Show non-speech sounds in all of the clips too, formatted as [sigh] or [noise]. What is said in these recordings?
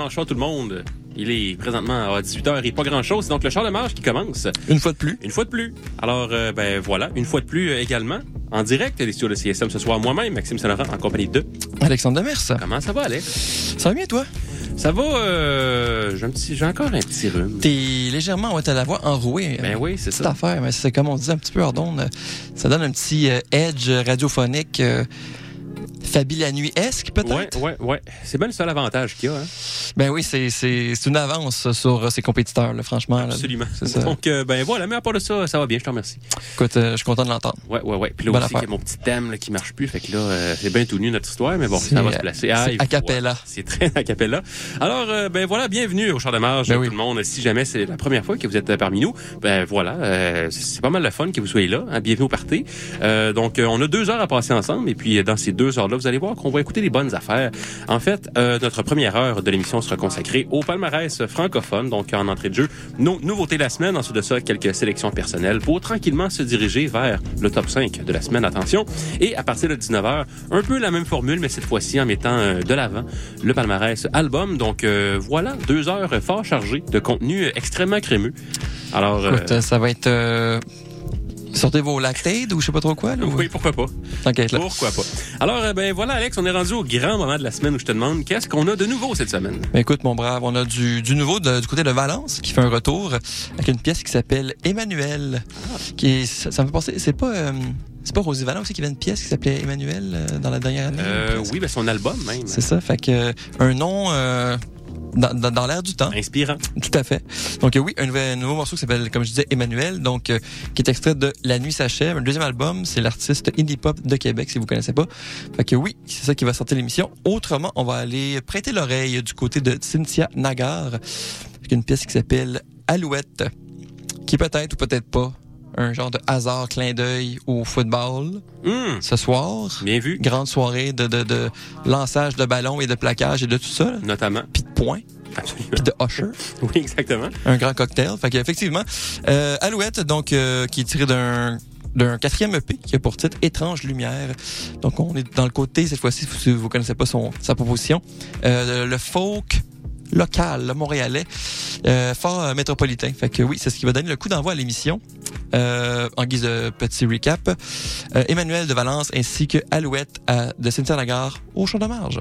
Dimanche soir tout le monde. Il est présentement à 18h et pas grand-chose. C'est donc le char de marche qui commence. Une fois de plus. Une fois de plus. Alors, euh, ben voilà, une fois de plus euh, également. En direct des studios de CSM ce soir, moi-même, Maxime Saint-Laurent, en compagnie de... Alexandre Demers. Comment ça va, Alex? Ça va bien, toi? Ça va, euh, j'ai un petit, j'ai encore un petit rhume. T'es légèrement, ouais, t'as la voix enrouée. Ben oui, c'est Cette ça. affaire, mais c'est comme on disait un petit peu hors d'onde, Ça donne un petit edge radiophonique, Fabi la nuit-esque, peut-être? Ouais, ouais, ouais. C'est bien le seul avantage qu'il y a, hein? Ben oui, c'est, c'est, c'est une avance sur euh, ses compétiteurs, là, franchement. Absolument. Ça. Donc, euh, ben voilà, mais à part de ça, ça va bien, je te remercie. Écoute, euh, je suis content de l'entendre. Ouais, ouais, ouais. Puis là Bonne aussi, il y a mon petit thème là, qui marche plus. Fait que là, euh, c'est bien tout nu notre histoire, mais bon, ça va se placer. a cappella. C'est très [laughs] a cappella. Alors, ben voilà, bienvenue au Char de Marge, Ben tout oui. le monde. Si jamais c'est la première fois que vous êtes parmi nous, ben voilà, c'est pas mal le fun que vous soyez là. hein. bienvenue au party. Donc, on a deux heures à passer ensemble, et puis dans ces deux heures-là, vous allez voir qu'on va écouter les bonnes affaires. En fait, euh, notre première heure de l'émission sera consacrée au palmarès francophone, donc en entrée de jeu, nos nouveautés de la semaine, ensuite de ça, quelques sélections personnelles pour tranquillement se diriger vers le top 5 de la semaine, attention. Et à partir de 19h, un peu la même formule, mais cette fois-ci en mettant euh, de l'avant le palmarès album. Donc euh, voilà, deux heures fort chargées de contenu extrêmement crémeux. Alors, Écoute, ça va être... Sortez vos lactates ou je sais pas trop quoi, là. ou- oui, pourquoi pas. T'inquiète, là. Pourquoi pas. Alors, euh, ben voilà, Alex, on est rendu au grand moment de la semaine où je te demande qu'est-ce qu'on a de nouveau cette semaine? Ben écoute, mon brave, on a du, du nouveau de- du côté de Valence qui fait un retour avec une pièce qui s'appelle Emmanuel. Qui est, ça, ça me fait penser, c'est pas, euh, c'est pas Rosie Valence aussi qui avait une pièce qui s'appelait Emmanuel euh, dans la dernière année. Euh, oui, ben son album même. C'est ça, fait que euh, un nom euh, dans, dans, dans l'air du temps. Inspirant. Tout à fait. Donc euh, oui, un, nouvel- un nouveau morceau qui s'appelle, comme je disais, Emmanuel, donc euh, qui est extrait de La Nuit s'achève. Un deuxième album, c'est l'artiste indie pop de Québec, si vous connaissez pas. Fait que oui, c'est ça qui va sortir l'émission. Autrement, on va aller prêter l'oreille du côté de Cynthia Nagar, avec une pièce qui s'appelle Alouette, qui peut-être ou peut-être pas un genre de hasard clin d'œil au football Hum, ce soir. bien vu, Grande soirée de, de, de lançage de ballons et de plaquage et de tout ça, là. notamment. puis de points, Absolument. puis de usher. [laughs] Oui, exactement. un grand cocktail. Fait qu'effectivement, euh, Alouette, donc, euh, qui est tiré d'un d'un quatrième EP qui a pour titre Étrange Lumière. Donc, on est dans le côté, cette fois-ci, si vous connaissez pas son, sa proposition, euh, le folk local, montréalais, euh, fort euh, métropolitain. Fait que oui, c'est ce qui va donner le coup d'envoi à l'émission. Euh, en guise de petit recap, Emmanuel de Valence ainsi que Alouette de Cynthia Lagarde au Champ de Marge.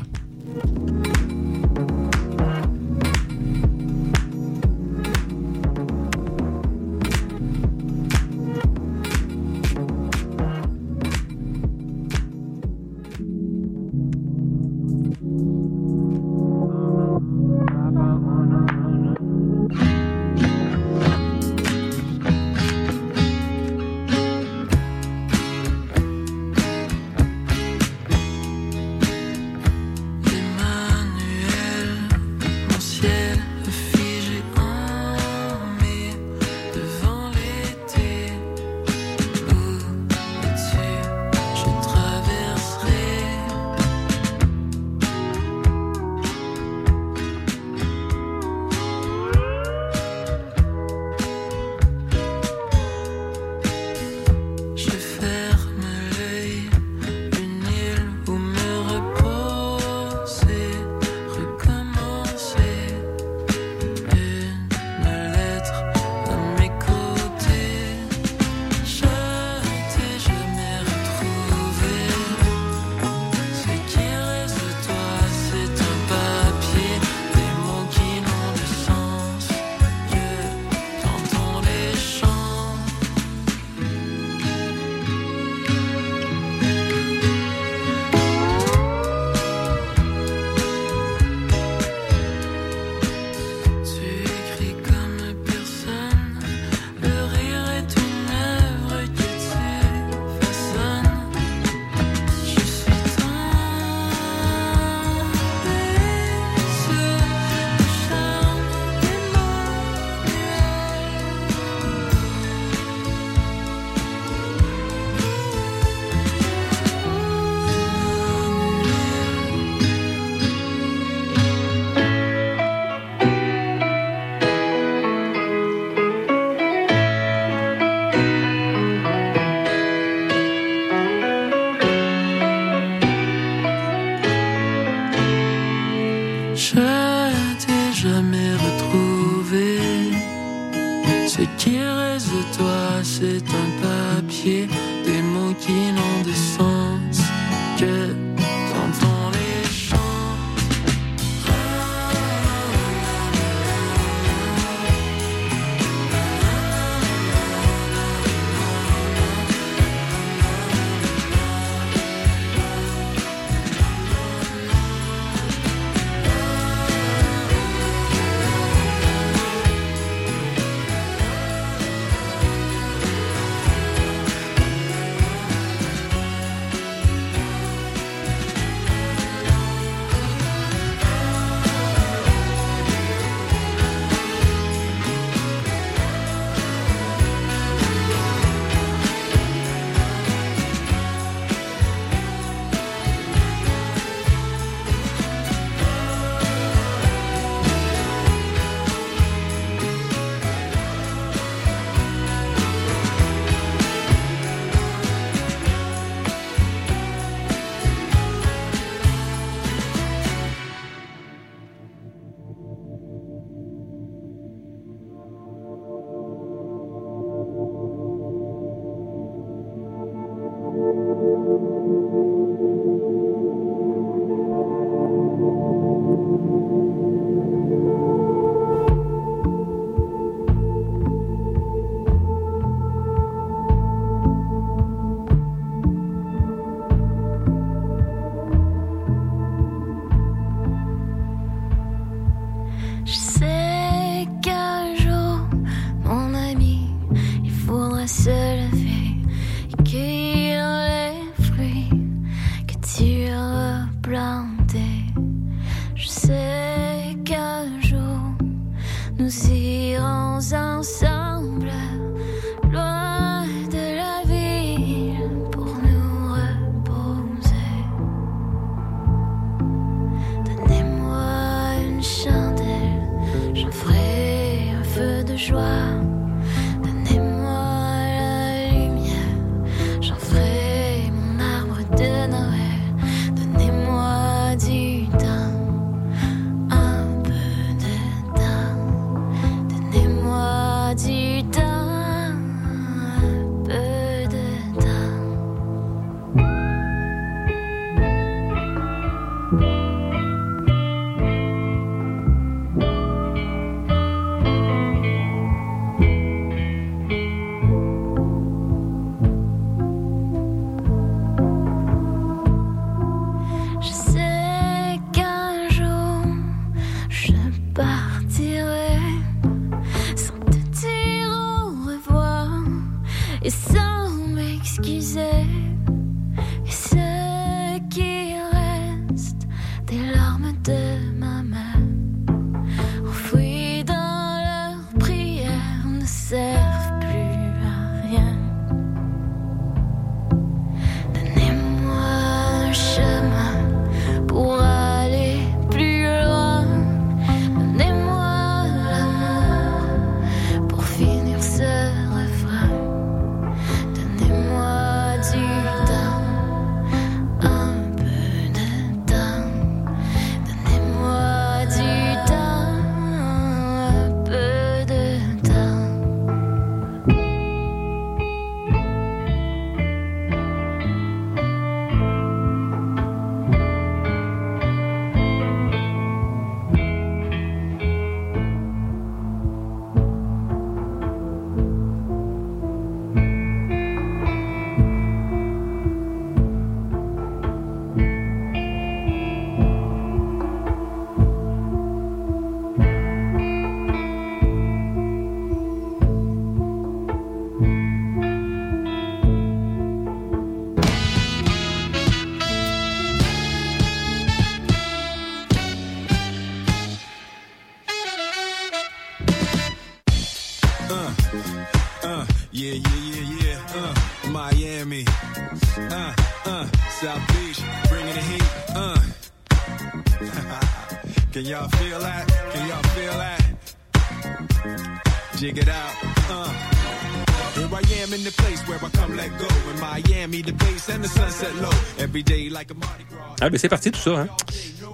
Ah, ben c'est parti tout ça, hein?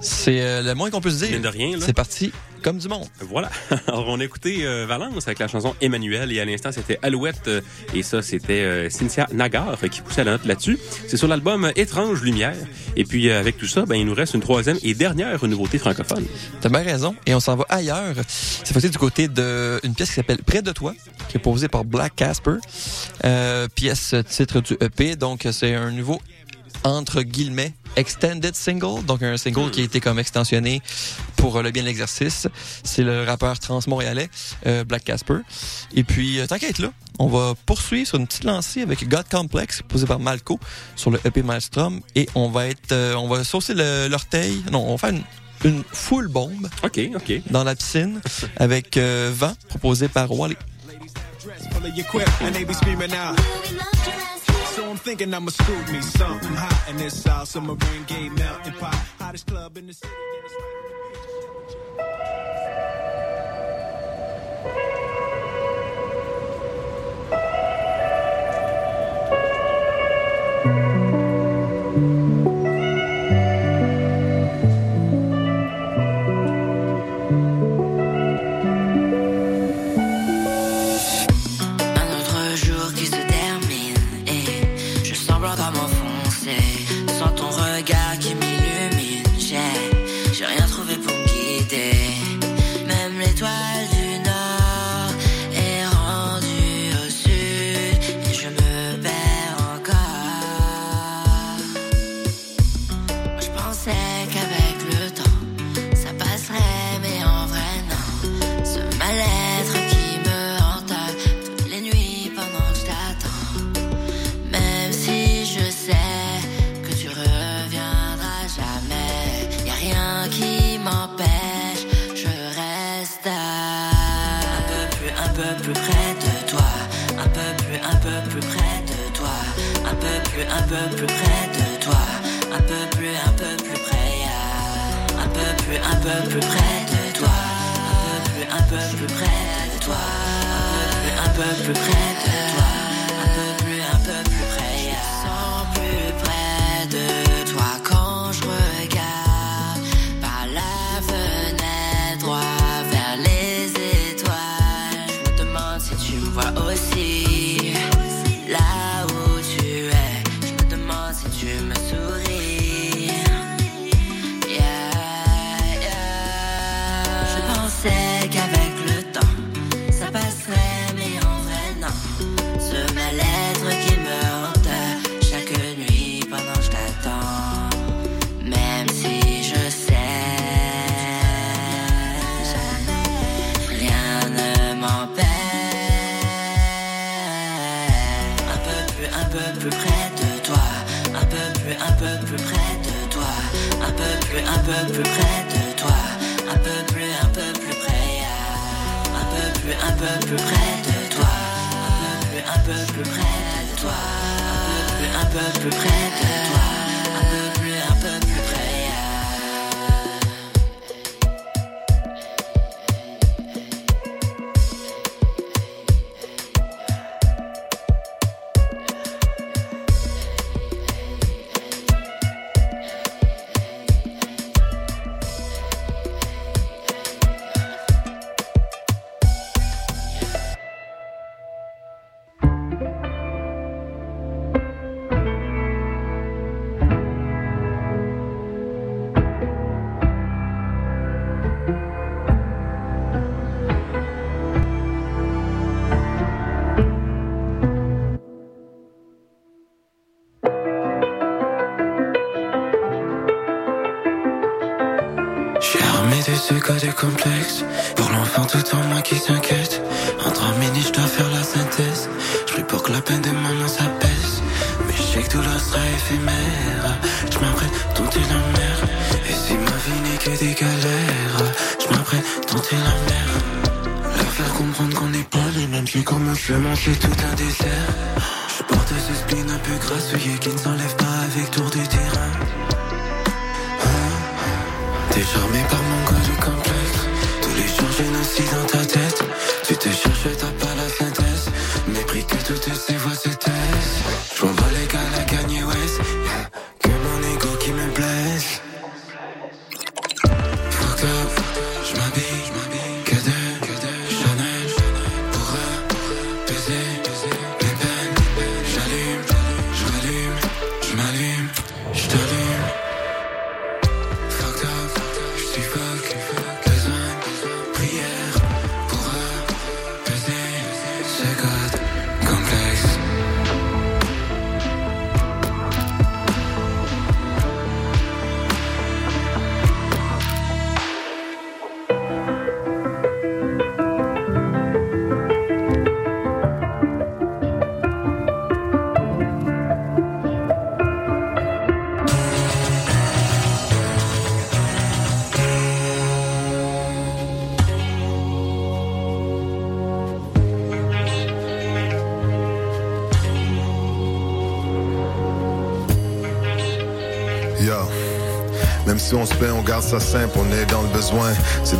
C'est euh, le moins qu'on peut se Mine dire. de rien. C'est parti comme du monde. Voilà. [laughs] Alors, on a écouté euh, Valence avec la chanson Emmanuel et à l'instant, c'était Alouette euh, et ça, c'était euh, Cynthia Nagar qui poussait la note là-dessus. C'est sur l'album Étrange Lumière. Et puis, euh, avec tout ça, ben, il nous reste une troisième et dernière nouveauté francophone. T'as bien raison. Et on s'en va ailleurs. C'est fois du côté d'une pièce qui s'appelle Près de toi, qui est posée par Black Casper. Euh, pièce titre du EP. Donc, c'est un nouveau entre guillemets extended single, donc un single qui a été comme extensionné pour euh, le bien de l'exercice. C'est le rappeur trans-montréalais euh, Black Casper. Et puis, euh, t'inquiète là, on va poursuivre sur une petite lancée avec God Complex, posé par Malco sur le EP Maelstrom. Et on va être, euh, on va saucer l'orteil. Non, on va faire une, une full bombe OK, OK. dans la piscine [laughs] avec euh, Vent, proposé par Wally. So I'm thinking I'ma scoop me something hot in this South Summer rain gay melting pot. Hottest club in the city. Peu plus près de toi, un peu un peu plus près de toi, un peu plus près de toi, peu de Pour l'enfant tout en moi qui s'inquiète. En trois minutes je dois faire la synthèse. Je prie pour que la peine de maman s'apaise. Mais je sais que tout là sera éphémère. Je m'apprête tenter la mer Et si ma vie n'est que des galères Je m'apprête tenter la mer Leur faire comprendre qu'on n'est pas les mêmes Puis comme un chemin c'est tout un désert Je porte ce spleen un peu grassouillé Qui ne s'enlève pas avec tour du terrain T'es charmé par mon code complexe. Tous les jours génocide dans ta tête. Tu te cherches, t'as pas la synthèse Mépris que toutes ces voix se taisent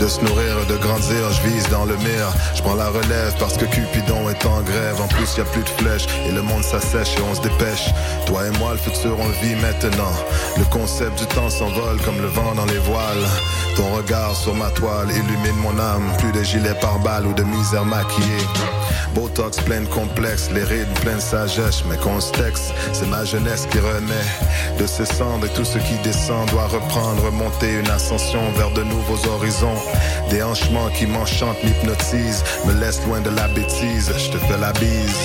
de se nourrir, de grandir, je vise dans le mire. Prends la relève parce que Cupidon est en grève. En plus, y a plus de flèches et le monde s'assèche et on se dépêche. Toi et moi, le futur, on le vit maintenant. Le concept du temps s'envole comme le vent dans les voiles. Ton regard sur ma toile illumine mon âme. Plus de gilets par balles ou de misère maquillée. Botox plein de complexes, les rides pleines de sagesse, mais qu'on se texte, c'est ma jeunesse qui renaît de ses cendres et tout ce qui descend doit reprendre, monter une ascension vers de nouveaux horizons. Des hanchements qui m'enchantent, m'hypnotisent, me laissent loin de la bêtise. Je te fais la bise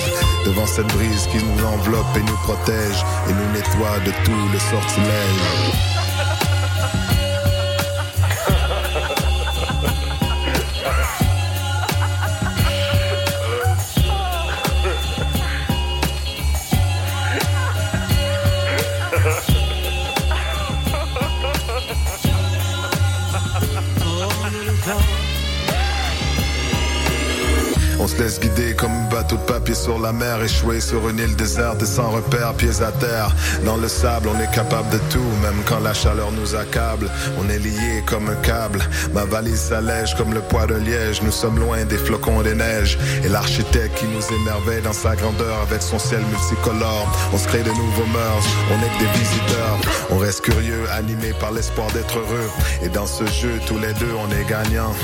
devant cette brise qui nous enveloppe et nous protège et nous nettoie de tout le sortilège. Sur la mer, échoué sur une île déserte et sans repère, pieds à terre. Dans le sable, on est capable de tout, même quand la chaleur nous accable. On est lié comme un câble. Ma valise s'allège comme le poids de liège. Nous sommes loin des flocons des neiges. Et l'architecte qui nous émerveille dans sa grandeur avec son ciel multicolore. On se crée de nouveaux mœurs, on est que des visiteurs. On reste curieux, animé par l'espoir d'être heureux. Et dans ce jeu, tous les deux, on est gagnants.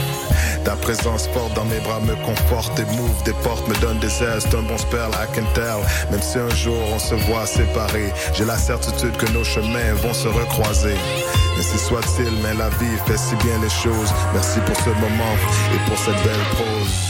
Ta présence forte dans mes bras me conforte et m'ouvre des portes, me donne des. C'est un bon spell, I can. Même si un jour on se voit séparés, j'ai la certitude que nos chemins vont se recroiser. Ainsi soit-il, mais la vie fait si bien les choses. Merci pour ce moment et pour cette belle pause.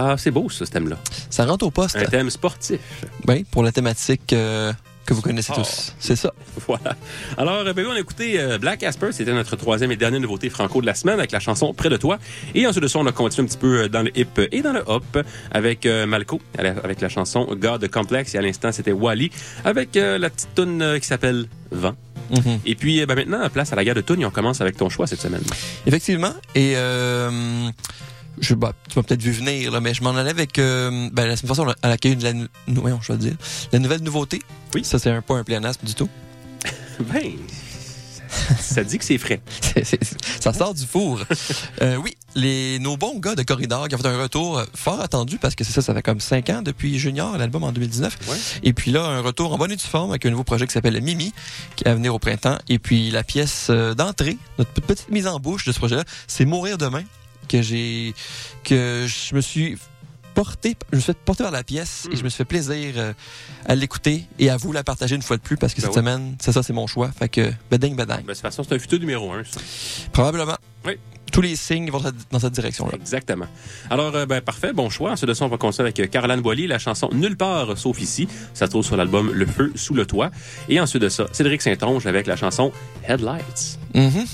Ah, c'est beau, ça, ce thème-là. Ça rentre au poste. Un thème sportif. Oui, pour la thématique euh, que vous connaissez Oh. tous. C'est ça. Voilà. Alors, euh, ben oui, on a écouté euh, Black Asper. C'était notre troisième et dernière nouveauté franco de la semaine avec la chanson Près de toi. Et ensuite de ça, on a continué un petit peu dans le hip et dans le hop avec Malco, avec la chanson God Complex. Et à l'instant, c'était Wally avec la petite tune qui s'appelle Vent. Mhm. Et puis, ben, maintenant, place à la guerre de et on commence avec ton choix cette semaine. Effectivement. Et euh, je, bah, tu m'as peut-être vu venir, là, mais je m'en allais avec euh, ben, la semaine passée, on a- de la, nou- je vais dire, la nouvelle nouveauté. Oui. Ça, c'est un, pas un pléonasme du tout. [laughs] Ben, ça dit que c'est frais. [laughs] Ça sort du four. [laughs] Euh, oui, les, nos bons gars de Corridor qui ont fait un retour euh, fort attendu parce que c'est ça, ça fait comme cinq ans depuis Junior, l'album en 2019. Ouais. Et puis là, un retour en bonne et due forme avec un nouveau projet qui s'appelle Mimi, qui va venir au printemps. Et puis la pièce euh, d'entrée, notre pe- petite mise en bouche de ce projet-là, c'est Mourir demain, que j'ai, que je me suis porté, je me suis fait porter vers la pièce et je me suis fait plaisir euh, à l'écouter et à vous la partager une fois de plus parce que Ben cette oui. semaine, c'est ça, c'est mon choix. Fait que, beding, beding. Ben, de toute façon, c'est un futur numéro un, ça. Probablement. Oui. Tous les signes vont dans cette direction-là. Exactement. Alors, euh, ben, parfait, bon choix. Ensuite de ça, on va continuer avec euh, Caroline Boilly, la chanson Nulle part sauf ici. Ça se trouve sur l'album Le feu sous le toit. Et ensuite de ça, Cédric Saint-Onge avec la chanson Headlights. Mhm.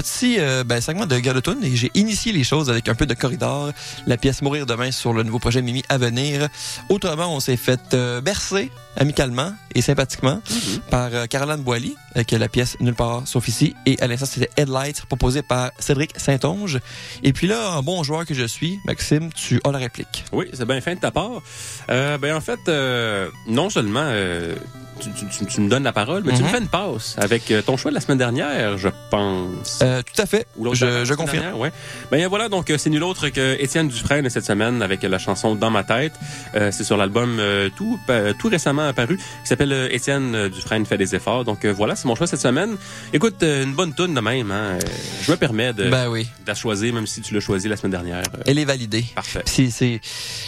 Vient un petit euh, ben, segment de Galotune et j'ai initié les choses avec un peu de corridor, la pièce Mourir demain sur le nouveau projet Mimi à venir. Autrement, on s'est fait euh, bercer amicalement et sympathiquement par euh, Caroline Boily avec la pièce Nulle part sauf ici et à l'instant c'était Headlights proposé par Cédric Saint-Onge. Et puis là, en bon joueur que je suis, Maxime, tu as la réplique. Oui, c'est bien fin de ta part. Euh, ben en fait, euh, non seulement euh, tu, tu- tu- tu me donnes la parole, mais tu me Mhm. fais une passe avec euh, ton choix de la semaine dernière, je pense. pense. Euh, tout à fait. Ou l'autre Je, je confirme. dernière, ouais. Ben voilà, donc euh, c'est nul autre que Étienne Dufresne cette semaine avec la chanson Dans ma tête. Euh, c'est sur l'album euh, tout tout récemment apparu qui s'appelle euh, Étienne euh, Dufresne fait des efforts. Donc euh, voilà, c'est mon choix cette semaine. Écoute, une bonne tune de même. Hein. Je me permets de, Ben oui. de la choisir, même si tu l'as choisi la semaine dernière. Elle est validée. parfait. C'est, c'est,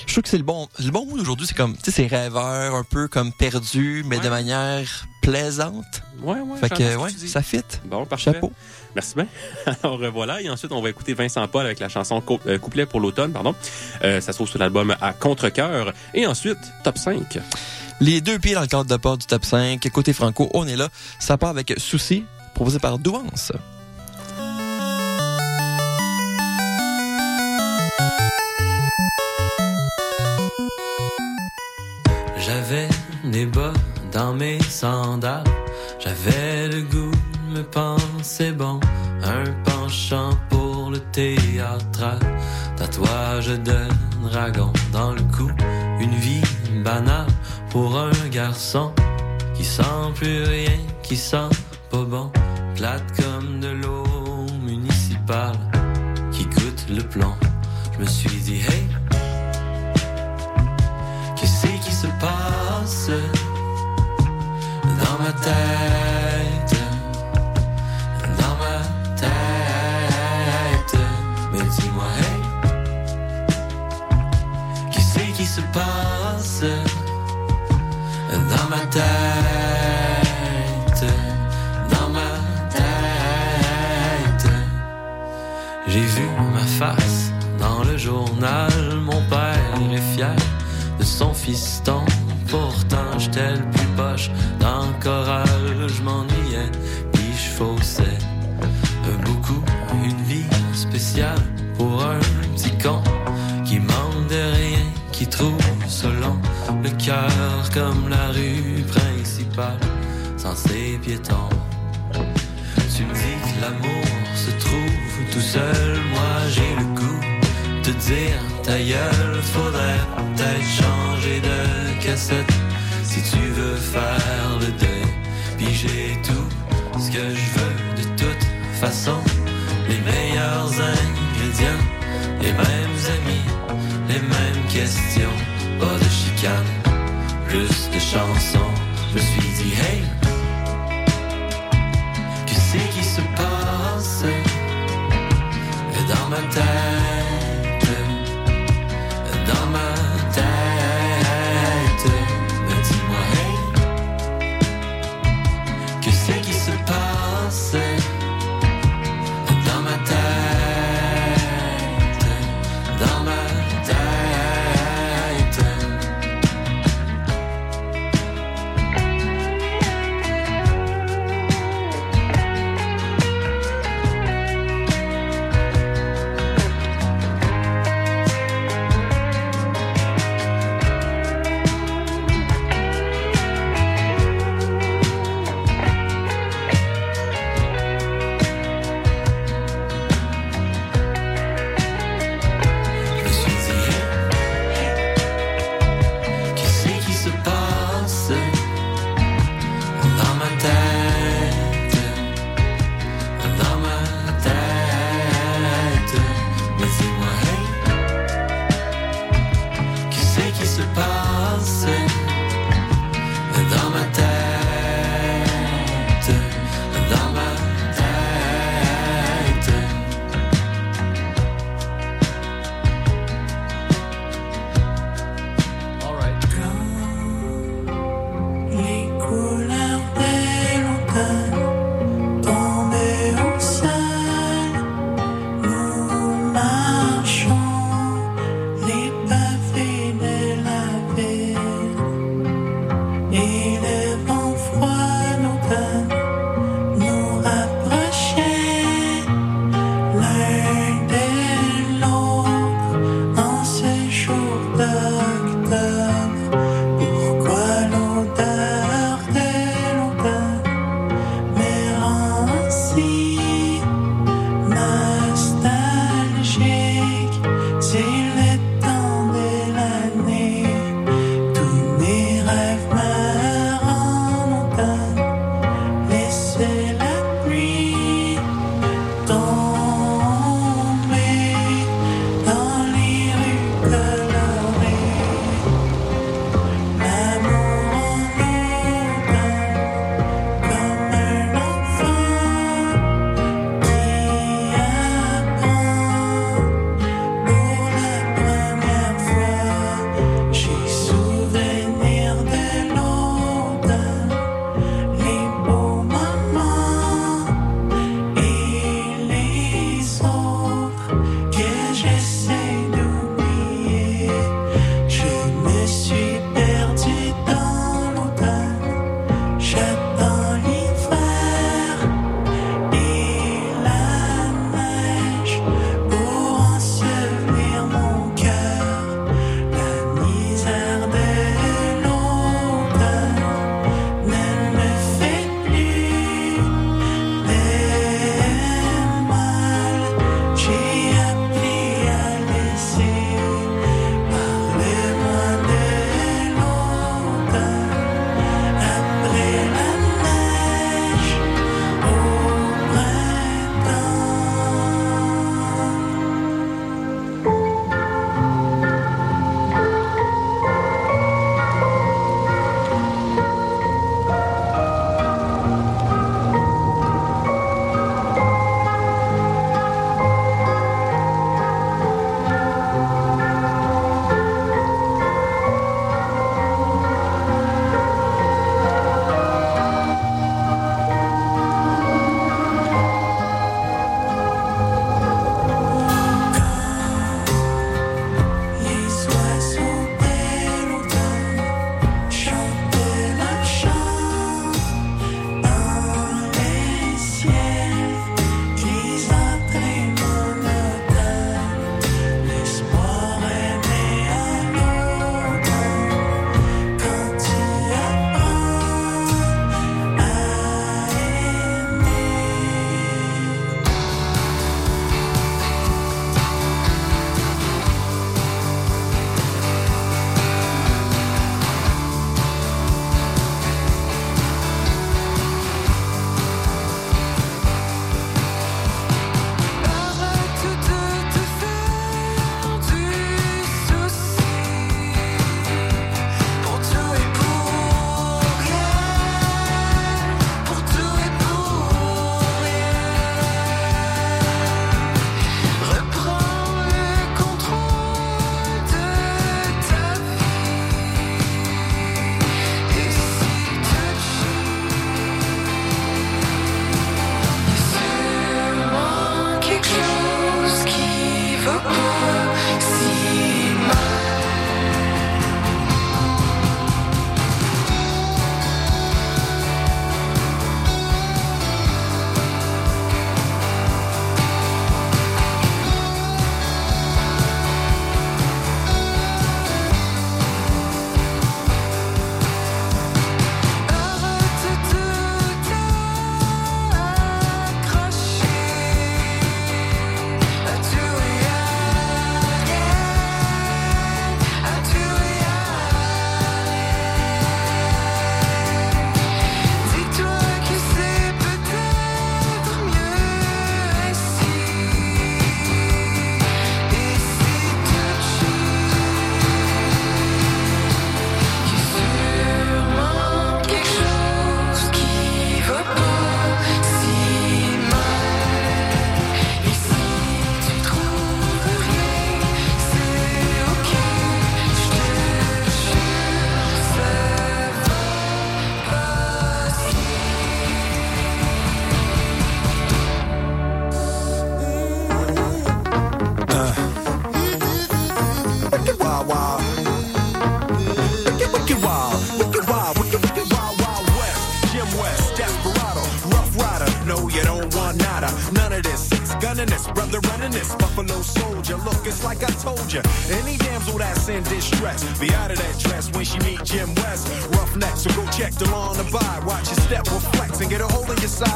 je trouve que c'est le bon, le bon mot d'aujourd'hui, c'est comme, tu sais, c'est rêveur, un peu comme perdu, mais Ouais. de manière plaisante. Ouais, ouais. fait que, ouais, ça fit. Bon, parfait. Chapeau. Merci bien. [laughs] Alors euh, voilà, et ensuite on va écouter Vincent Paul avec la chanson euh, Couplet pour l'automne, pardon. Euh, ça se trouve sur l'album À contre-cœur. Et ensuite, top 5. Les deux pieds dans le cadre de port du top 5. Côté franco, on est là. Ça part avec Souci, proposé par Douance. J'avais des bas dans mes sandales. J'avais le goût de me penser bon. Un penchant pour le théâtral. Tatouage de dragon dans le cou. Une vie banale pour un garçon qui sent plus rien, qui sent pas bon. Plate comme de l'eau municipale qui goûte le plomb. Je me suis dit, hey, Qu'est-ce qui se passe dans ma tête? Se passe dans ma tête? Dans ma tête. J'ai vu ma face dans le journal, mon père est fier de son fiston. Pourtant, j'étais le plus poche dans le choral. Je m'ennuyais, puis je faussais. Beaucoup, une vie spéciale pour un petit con qui manque trouve selon le cœur comme la rue principale, sans ses piétons. Tu me dis que l'amour se trouve tout seul, moi j'ai le goût de dire ta gueule, faudrait peut-être changer de cassette si tu veux faire le deuil. Puis j'ai tout ce que je veux de toute façon, les meilleurs ingrédients, les mêmes amis, mêmes questions, pas de chicane, plus de chansons. Je me suis dit hey.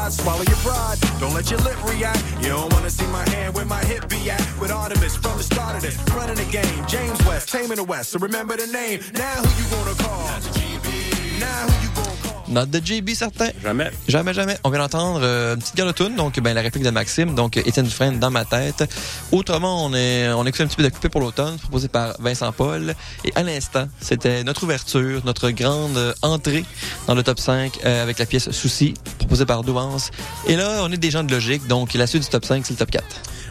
Swallow your pride, don't let your lip react. You don't wanna see my hand where my hip be at. With Artemis from the start of this, running the game. James West, taming the West, so remember the name. Now who you gonna call? Now who Note de JB, certain. Jamais. Jamais, jamais. On vient d'entendre euh, une petite galotune, donc ben, la réplique de Maxime, donc Étienne Dufresne dans ma tête. Autrement, on est on écoute un petit peu de coupé pour l'automne, proposé par Vincent Paul. Et à l'instant, c'était notre ouverture, notre grande euh, entrée dans le top 5 euh, avec la pièce Souci, proposée par Douance. Et là, on est des gens de logique, donc la suite du top 5, c'est le top 4.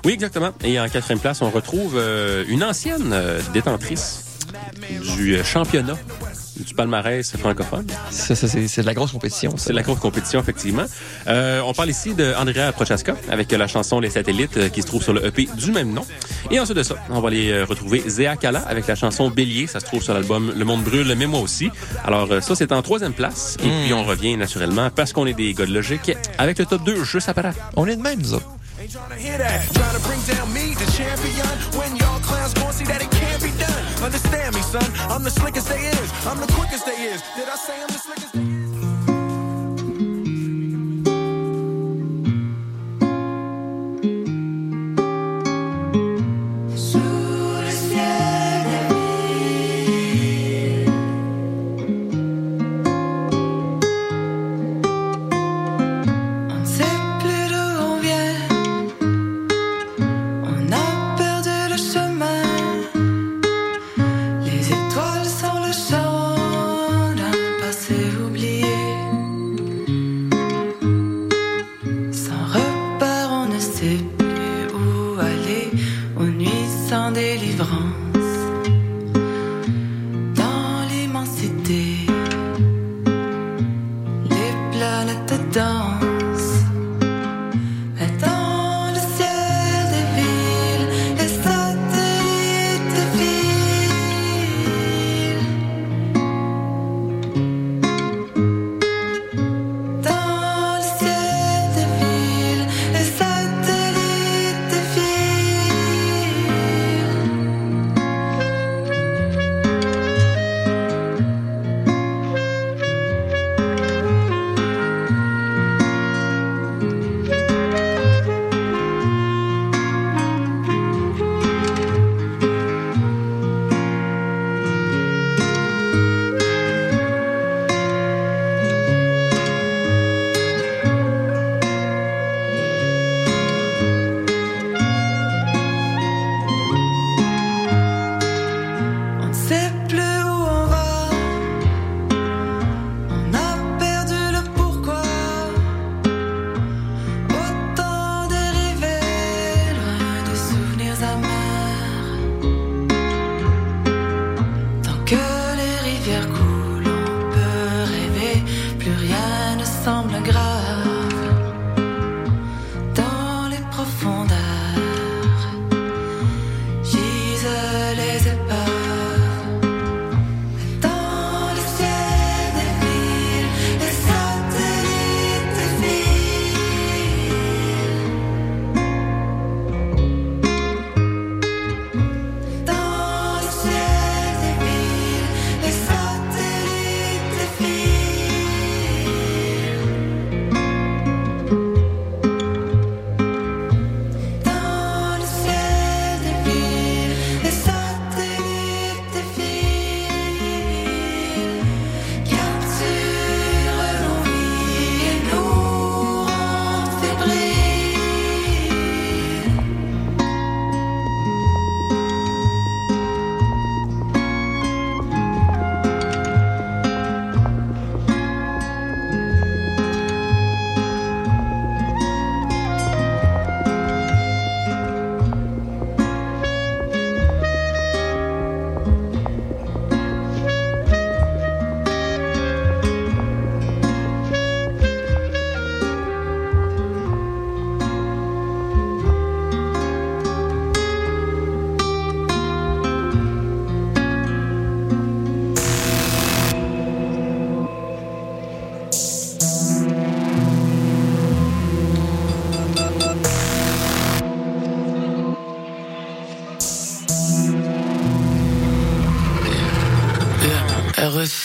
Oui, exactement. Et en quatrième place, on retrouve euh, une ancienne euh, détentrice du euh, championnat du palmarès francophone. Ça, ça, c'est c'est de la grosse compétition. ça. C'est la grosse compétition, effectivement. Euh, on parle ici de Andrea Prochaska avec la chanson Les Satellites euh, qui se trouve sur le EP du même nom. Et ensuite de ça, on va aller euh, retrouver Zéa Kala avec la chanson Bélier. Ça se trouve sur l'album Le Monde Brûle, mais moi aussi. Alors euh, ça, c'est en troisième place. Et puis on revient naturellement, parce qu'on est des gars de logique, avec le top 2 juste après. On est de même, nous autres. Ain't trying to hear that. Trying to bring down me, the champion. When y'all clowns gon' see that it can't be done. Understand me, son. I'm the slickest they is. I'm the quickest they is. Did I say I'm the slickest?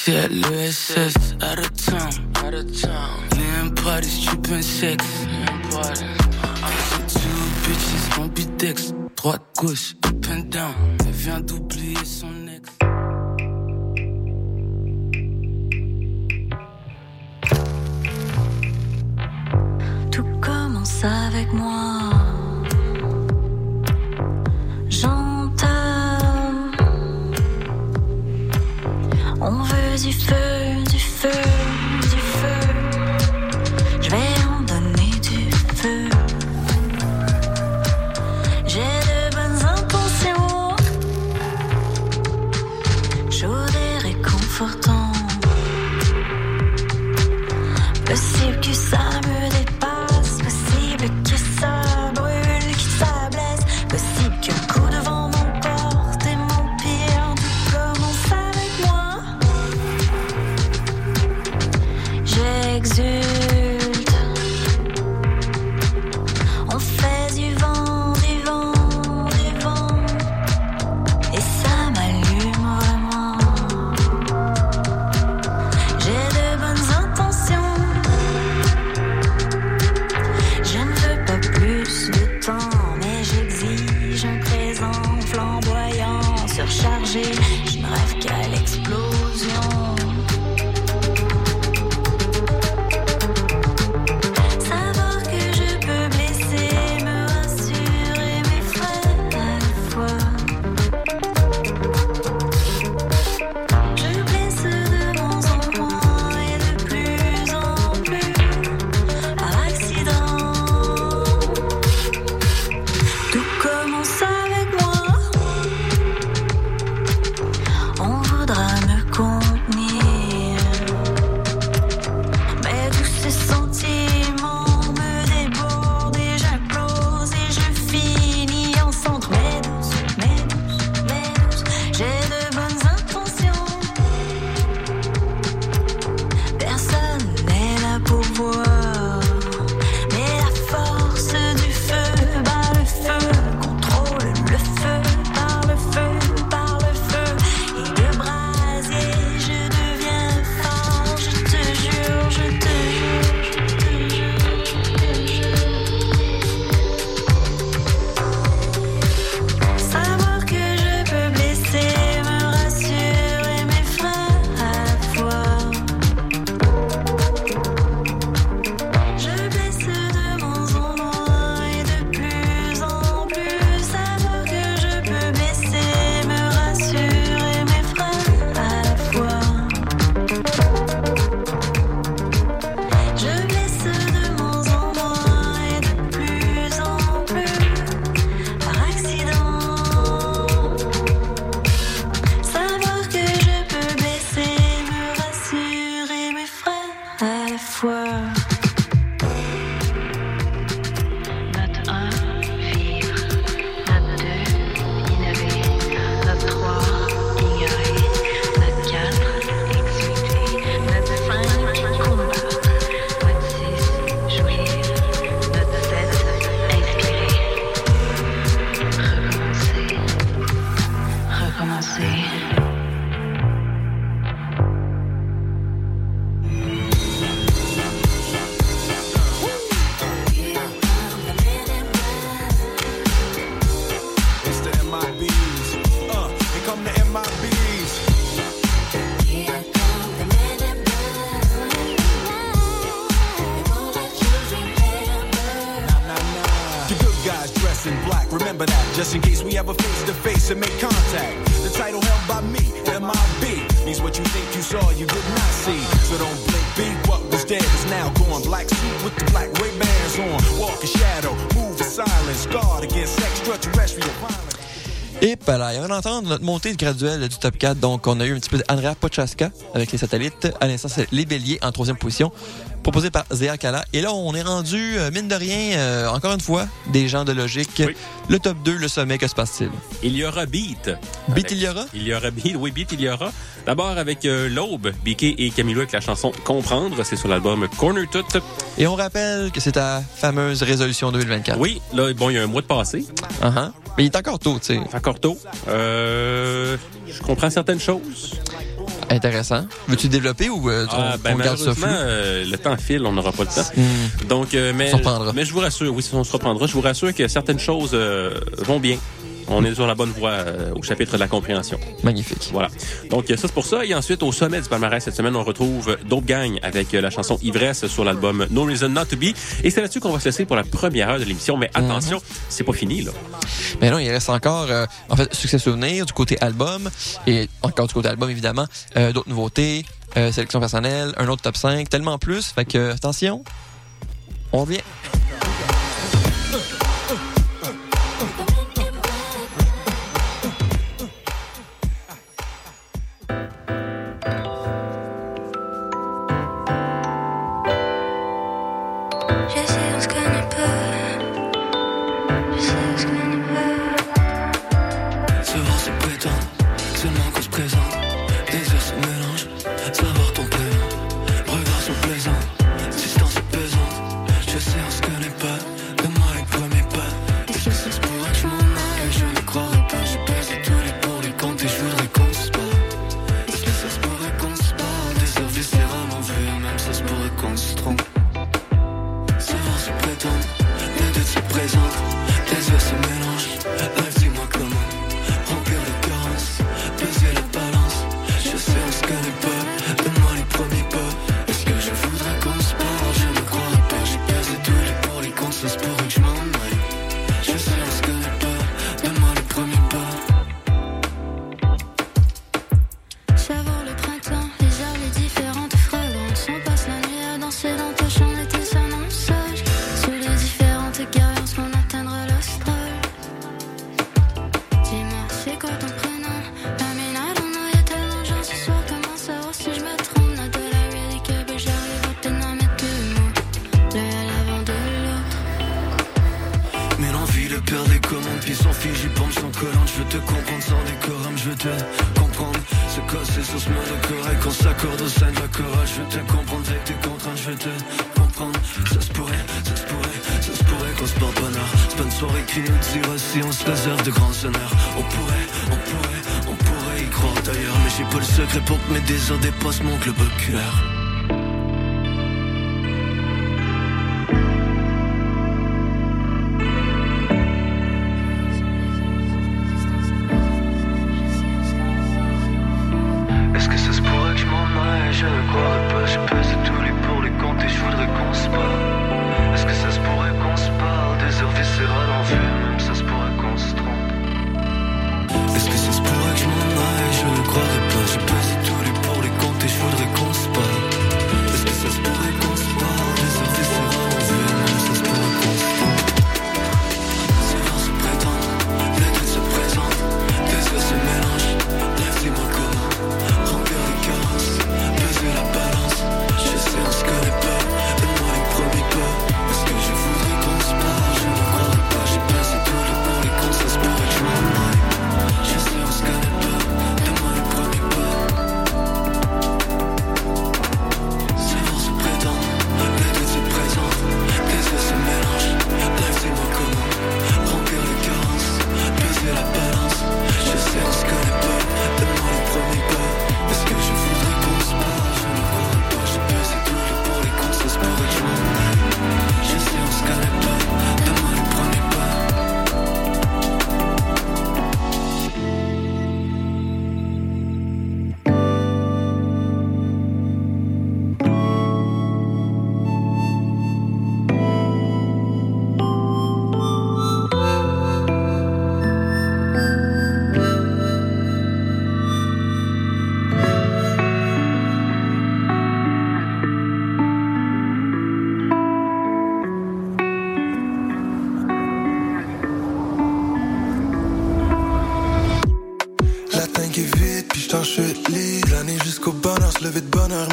said USS out of town, out of town. Land parties, trippin' sex. C'est two bitches ambidextres, droite, gauche, up and down. Elle doubler. graduelle du top 4. Donc, on a eu un petit peu d'Andrea Pochaska avec les satellites. À l'instant, c'est les béliers en troisième position proposé par Zéa Kala. Et là, on est rendu, euh, mine de rien, euh, encore une fois, des gens de logique. Oui. Le top 2, le sommet, que se passe-t-il? Il y aura Beat. Beat, il y aura? Il y aura Beat, oui, Beat, il y aura. D'abord avec euh, L'Aube, Biquet et Camilo avec la chanson Comprendre. C'est sur l'album Corner Tout. Et on rappelle que c'est ta fameuse résolution 2024. Oui, là, bon, il y a un mois de passé. Uh -huh. Mais il est encore tôt, tu sais. Encore tôt. Euh, je comprends certaines choses. Intéressant. Veux-tu développer ou euh, on, ah, ben, on garde ça flou? Euh, le temps file, on n'aura pas le temps. Mmh. Donc, euh, mais, mais je vous rassure, oui, si on se reprendra, je vous rassure que certaines choses euh, vont bien on est sur la bonne voie euh, au chapitre de la compréhension. Magnifique. Voilà. Donc ça c'est pour ça. Et ensuite, au sommet du palmarès cette semaine, on retrouve Dope Gang avec euh, la chanson Ivresse sur l'album No Reason Not to Be. Et c'est là-dessus qu'on va se laisser pour la première heure de l'émission. Mais mhm. attention, c'est pas fini là. Mais non, il reste encore euh, en fait succès souvenir du côté album et encore du côté album évidemment, d'autres nouveautés, sélection personnelle, un autre top 5, tellement plus. Fait que attention, on revient.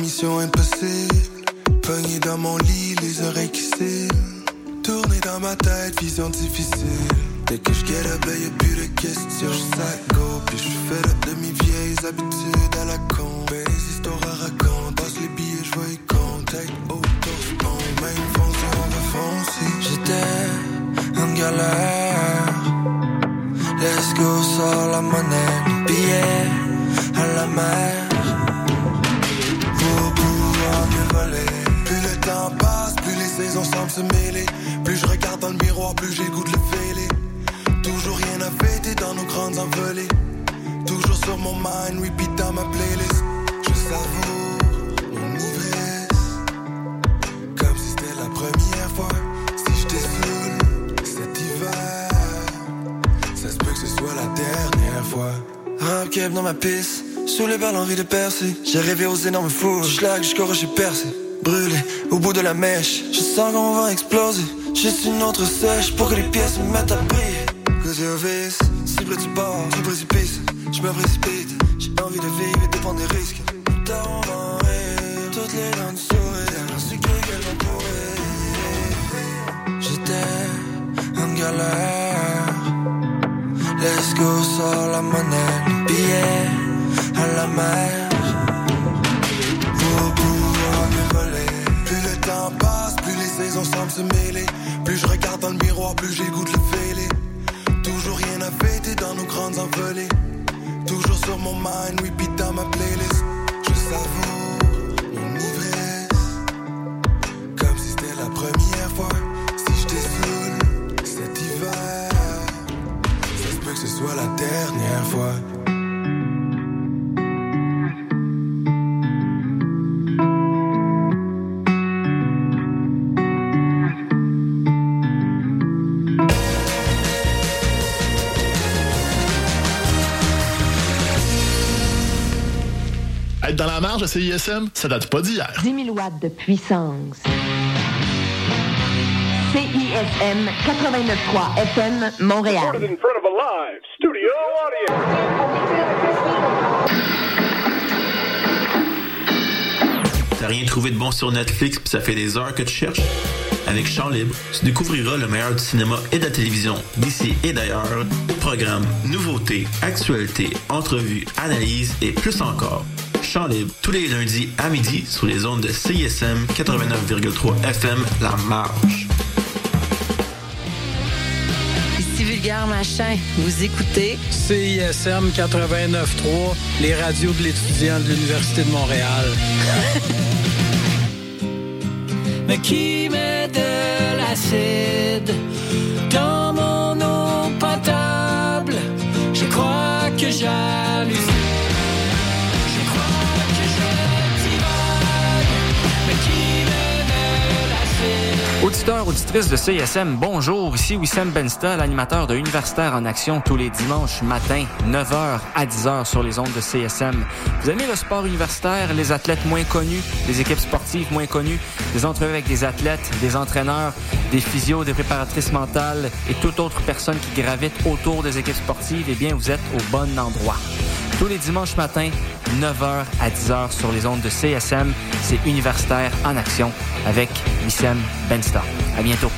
mission impossible. Pogné dans mon lit, les oreilles qui. Tourné dans ma tête, vision difficile. Dès que je get up, y'a plus de questions. Je go, puis je fais la demi-vie. Keb dans ma piste. Sous les balles, envie de percer. J'ai rêvé aux énormes fours. Schlag jusqu'au rocher percé. Brûlé au bout de la mèche. Je sens qu'on va exploser. Juste une autre sèche pour que les pièces me mettent à briller. Cause you're vice, si près du bord, du précipice. Je me précipite. J'ai envie de vivre et de prendre des risques. Tard on va en rire. Toutes les dents du sourire. J'étais en galère. Let's go, sors la monnaie, le billet à la mer. Pour pouvoir me voler. Plus le temps passe, plus les saisons semblent se mêler. Plus je regarde dans le miroir, plus de le fêler. Toujours rien à fêter dans nos grandes envolées. Toujours sur mon mind, repeat dans ma playlist. Je savoure CISM, ça date pas d'hier. 10 000 watts de puissance. CISM 89.3 FM Montréal. in front of a live studio T'as rien trouvé de bon sur Netflix puis ça fait des heures que tu cherches? Avec Chant Libre, tu découvriras le meilleur du cinéma et de la télévision d'ici et d'ailleurs. Programmes, nouveautés, actualités, entrevues, analyses et plus encore. Chant Libre, tous les lundis à midi sur les ondes de CISM 89,3 FM La Marge. Ici Vulgaire Machin, vous écoutez CISM 89.3, les radios de l'étudiant de l'Université de Montréal. [laughs] Mais qui met de l'acide dans mon eau potable? Je crois que j'hallucine. Auditeurs, auditrices de CSM, bonjour. Ici Wissam Bensta, l'animateur de Universitaire en Action tous les dimanches matin, 9h à 10h sur les ondes de CSM. Vous aimez le sport universitaire, les athlètes moins connus, les équipes sportives moins connues, des entrevues avec des athlètes, des entraîneurs, des physios, des préparatrices mentales et toute autre personne qui gravite autour des équipes sportives, eh bien, vous êtes au bon endroit. Tous les dimanches matins, 9h à 10h sur les ondes de CSM, c'est Universitaire en Action avec Wissem Benstar. À bientôt.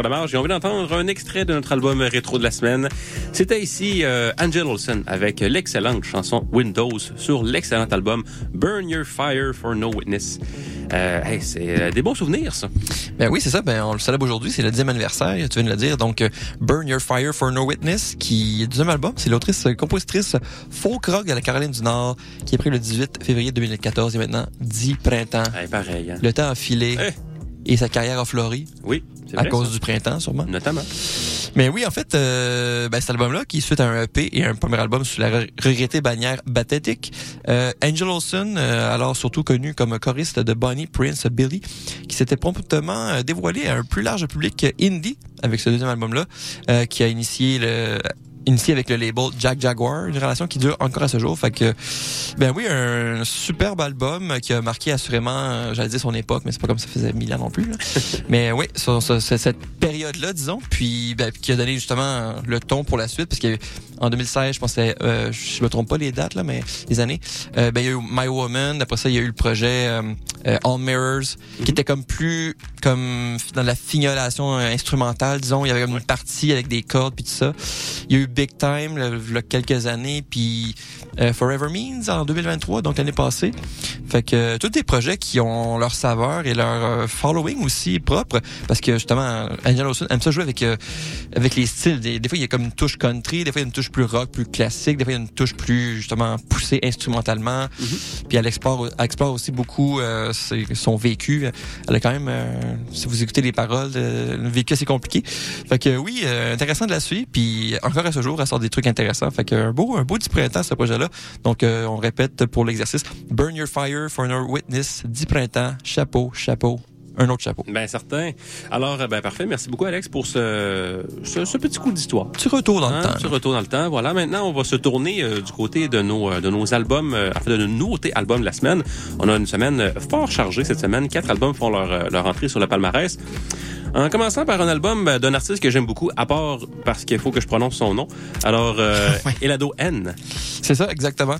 De Marge. J'ai envie d'entendre un extrait de notre album rétro de la semaine. C'était ici euh, Angel Olsen avec l'excellente chanson Windows sur l'excellent album Burn Your Fire for No Witness. Euh, hey, c'est euh, des bons souvenirs, ça. Ben oui, c'est ça. Ben, on le célèbre aujourd'hui. C'est le dixième anniversaire. Tu viens de le dire. Donc, euh, Burn Your Fire for No Witness, qui est le deuxième album. C'est l'autrice, euh, compositrice folk rock de la Caroline du Nord, qui est pris le 18 février 2014. Et maintenant, 10 printemps. Hey, pareil. Hein. Le temps a filé. Et sa carrière a fleuri. Oui, À vrai, cause ça. du printemps, sûrement. Notamment. Mais oui, en fait, euh, ben, cet album-là, qui est suite à un EP et un premier album sous la re- regrettée bannière Bathetic, euh, Angel Olsen, euh, alors surtout connu comme choriste de Bonnie Prince Billy, qui s'était promptement euh, dévoilé à un plus large public indie avec ce deuxième album-là, euh, qui a initié le initié avec le label Jack Jaguar, une relation qui dure encore à ce jour. Fait que, ben oui, un superbe album qui a marqué assurément, j'allais dire son époque, mais c'est pas comme ça faisait mille ans non plus. là. [laughs] mais oui, sur, sur- sur cette période-là, disons, puis ben, qui a donné justement le ton pour la suite, parce qu'en 2016, je pensais, euh, je me trompe pas les dates là, mais les années, euh, ben il y a eu My Woman. Après ça, il y a eu le projet euh, euh, All Mirrors, qui était comme plus comme dans la fignolation instrumentale, disons. Il y avait comme une partie avec des cordes puis tout ça. Il y a eu Big Time là, il y a quelques années, puis euh, Forever Means en 2023, donc l'année passée. Fait que euh, tous des projets qui ont leur saveur et leur euh, following aussi propre, parce que justement, Angel Olsen aime ça jouer avec euh, avec les styles. Des, des fois, il y a comme une touche country, des fois, il y a une touche plus rock, plus classique, des fois, il y a une touche plus justement poussée instrumentalement. Puis elle explore, elle explore aussi beaucoup euh, son vécu. Elle a quand même, euh, si vous écoutez les paroles, euh, le vécu assez compliqué. Fait que oui, euh, intéressant de la suivre. Puis encore à ce jour, elle sort des trucs intéressants. Fait que un beau, un beau 10 printemps ce projet-là. Donc euh, on répète pour l'exercice. Burn your fire for another witness. 10 printemps. Chapeau, chapeau. Un autre chapeau. Ben certain. Alors, euh, ben parfait. Merci beaucoup, Alex, pour ce, ce, ce petit coup d'histoire. Petit retour dans le Hein, temps. Petit retour dans le temps. Voilà. Maintenant, on va se tourner euh, du côté de nos de nos albums, euh, enfin de nos nouveautés albums de la semaine. On a une semaine fort chargée cette semaine. Quatre albums font leur leur entrée sur le palmarès. En commençant par un album euh, d'un artiste que j'aime beaucoup, à part parce qu'il faut que je prononce son nom. Alors, euh, [laughs] Elado N. C'est ça, exactement.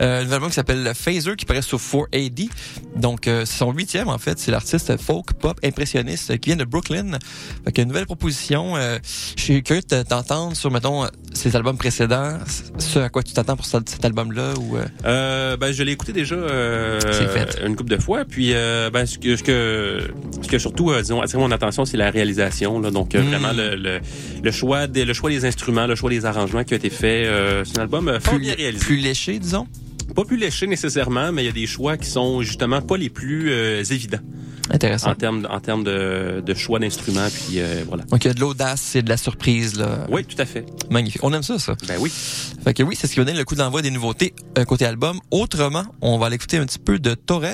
Euh, un album qui s'appelle Phaser, qui paraît sur 4AD. Donc, euh, c'est son huitième, en fait. C'est l'artiste folk pop impressionniste qui vient de Brooklyn. Fait qu'une nouvelle proposition. Euh, je suis curieux de t'entendre sur, mettons, ses albums précédents. Ce à quoi tu t'attends pour ce- cet album-là ou... euh, Euh, ben, je l'ai écouté déjà euh, fait. une couple de fois. Puis, euh, ben, ce que, ce que, ce que surtout, disons, attiré mon attention, c'est la réalisation. Là. Donc, euh, vraiment, le, le, le choix des, le choix des instruments, le choix des arrangements qui a été fait. Euh, c'est un album euh, fort plus, bien réalisé. plus léché, disons? Pas plus léché nécessairement, mais il y a des choix qui sont justement pas les plus euh, évidents Intéressant. en termes, en termes de, de choix d'instruments. Puis, euh, voilà. Donc, il y a de l'audace et de la surprise, là. Oui, tout à fait. Magnifique. On aime ça, ça. Ben oui. Fait que oui, c'est ce qui va donner le coup d'envoi des nouveautés euh, côté album. Autrement, on va aller écouter un petit peu de Torres,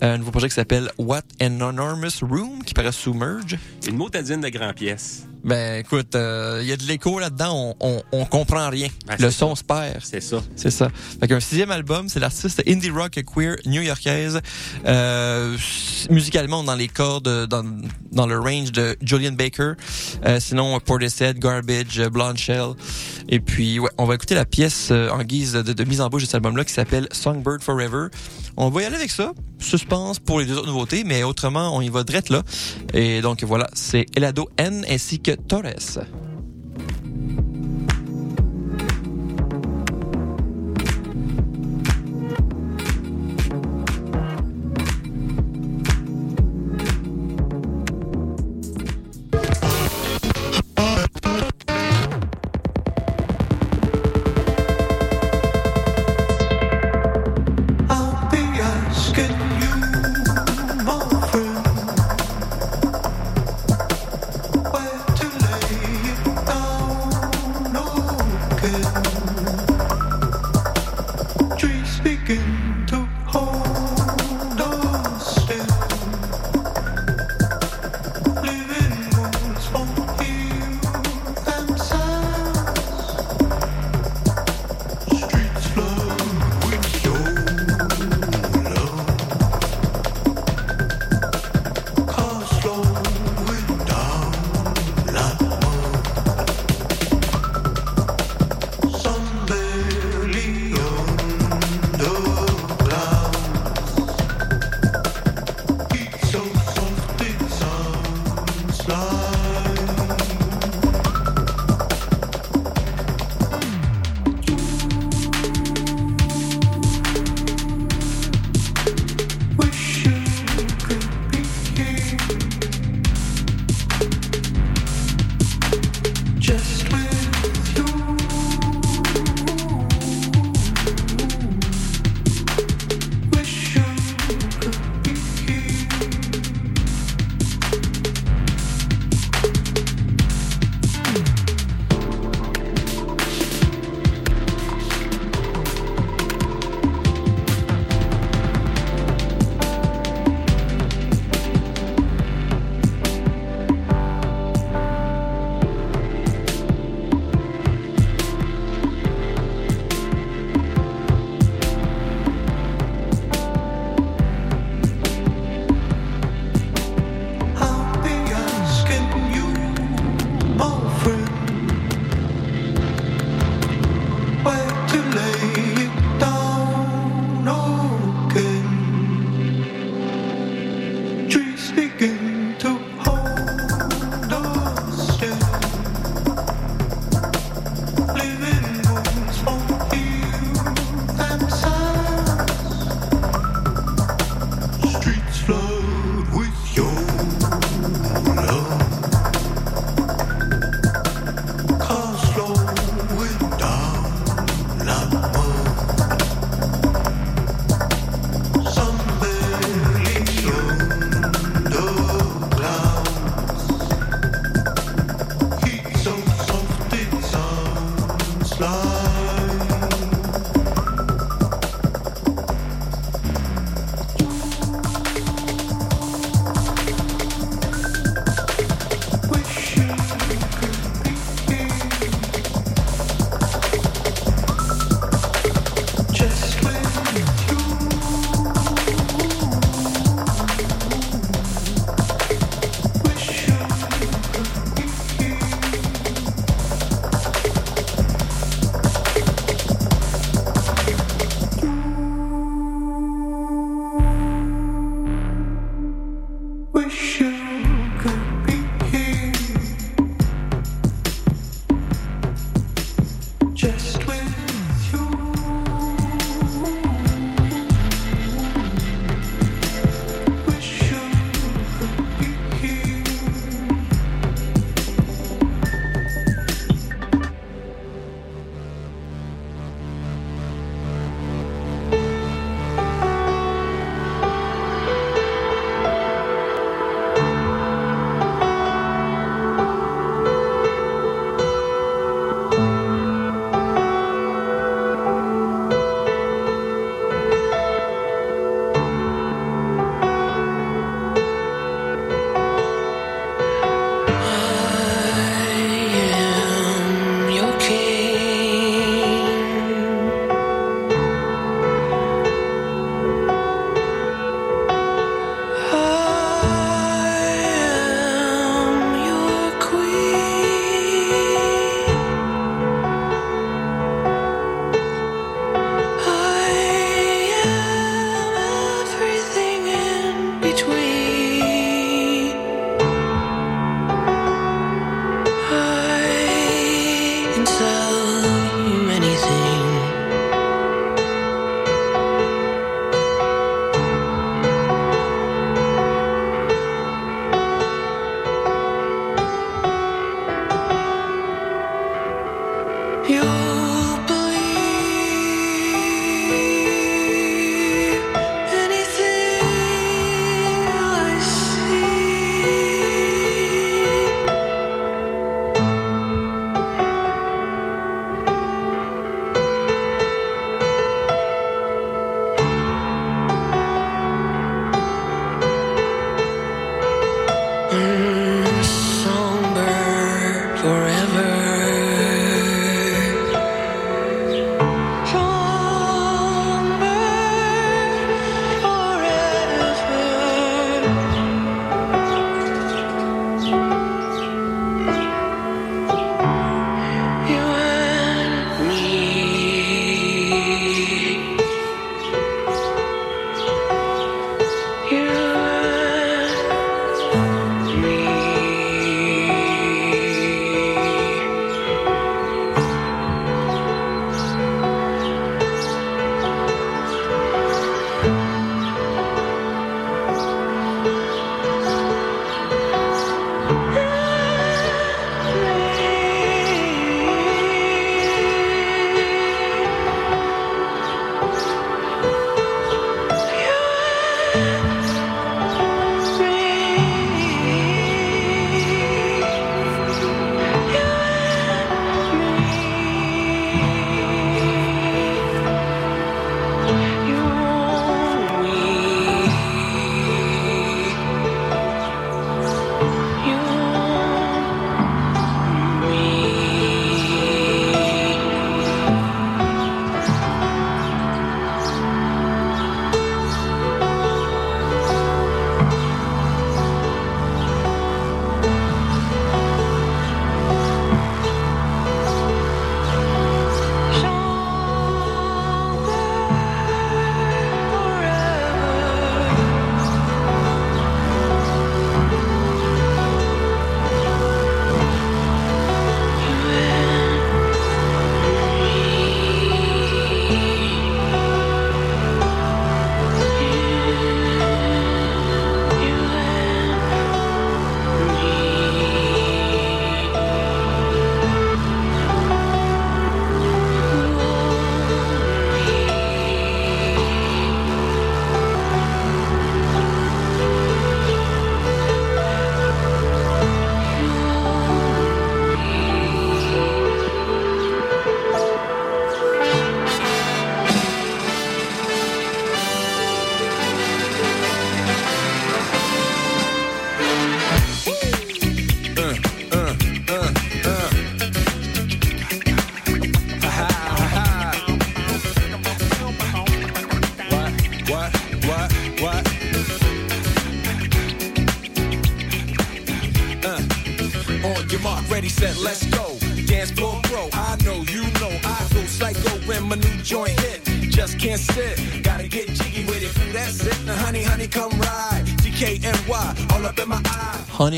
un nouveau projet qui s'appelle What an Enormous Room, qui paraît sous Merge. Une motadine de grand pièce. Ben écoute, euh, il y a de l'écho là-dedans, on, on, on comprend rien. Ben, le son se perd. C'est ça. C'est ça. Fait qu'un sixième album, c'est l'artiste indie rock queer new-yorkaise. Euh, musicalement, dans les cordes, dans, dans le range de Julian Baker. Euh, sinon, Portishead, Garbage, euh, Blonde Shell. Et puis, ouais, on va écouter la pièce euh, en guise de, de mise en bouche de cet album-là qui s'appelle Songbird Forever. On va y aller avec ça. Suspense pour les deux autres nouveautés, mais autrement, on y va direct là. Et donc voilà, c'est Elado N ainsi que Torres.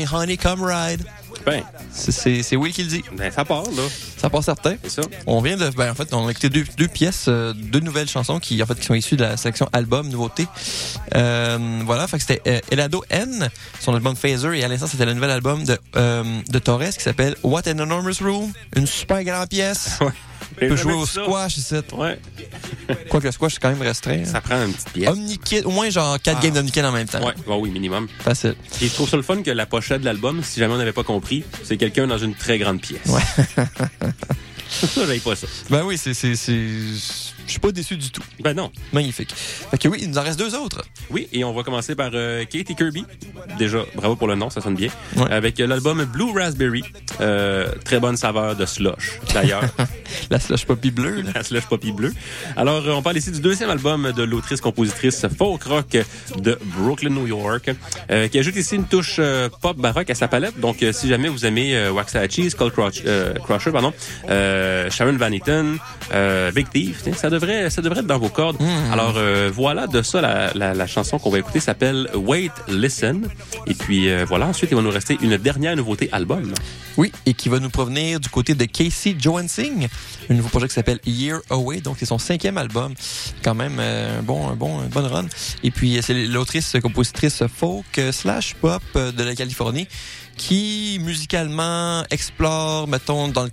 Eye. Honey, honey, come ride. Ben, C'est- C'est c'est Will qui le dit. ben ça part, là. Ça part certain. C'est ça. On vient de, ben en fait, on a écouté deux, deux pièces, euh, deux nouvelles chansons qui en fait qui sont issues de la sélection album nouveauté. Euh, voilà, fait que c'était euh, Elado N, son album Phaser, et à l'instant c'était le nouvel album de de Torres qui s'appelle What an Enormous Room, une super grande pièce. Ouais. On peut jouer au squash ici. Ouais. [laughs] Quoique le squash c'est quand même restreint. Ça prend une petite pièce. Omnikid, au moins genre 4 Ah. games d'Omnikid en même temps. Ouais, bah oui, minimum. Facile. Et je trouve ça le fun que la pochette de l'album, si jamais on n'avait pas compris, c'est quelqu'un dans une très grande pièce. Ouais. [laughs] ça, j'aille pas ça. Ben oui, c'est je suis pas déçu du tout. Ben non. Magnifique. Fait que oui, il nous en reste deux autres. Oui, et on va commencer par euh, Katie Kirby. Déjà, bravo pour le nom, ça sonne bien. Ouais. Avec euh, l'album Blue Raspberry. Euh, très bonne saveur de slush, d'ailleurs. [laughs] La slush poppy bleue. la slush poppy bleue. Alors, euh, on parle ici du deuxième album de l'autrice-compositrice folk rock de Brooklyn, New York, euh, qui ajoute ici une touche euh, pop baroque à sa palette. Donc, euh, si jamais vous aimez euh, Waxahachie, Skull Crusher, euh, Crusher, pardon, euh, Sharon Van Etten, euh, Big Thief, ça devrait, ça devrait être dans vos cordes. Alors, euh, voilà, de ça, la, la, la chanson qu'on va écouter s'appelle Wait, Listen. Et puis, euh, voilà, ensuite, il va nous rester une dernière nouveauté album. Oui, et qui va nous provenir du côté de Casey Johansing, un nouveau projet qui s'appelle Year Away, donc c'est son cinquième album, quand même euh, un bon, un bon, bonne run. Et puis c'est l'autrice compositrice folk euh, slash pop de la Californie qui musicalement explore, mettons dans le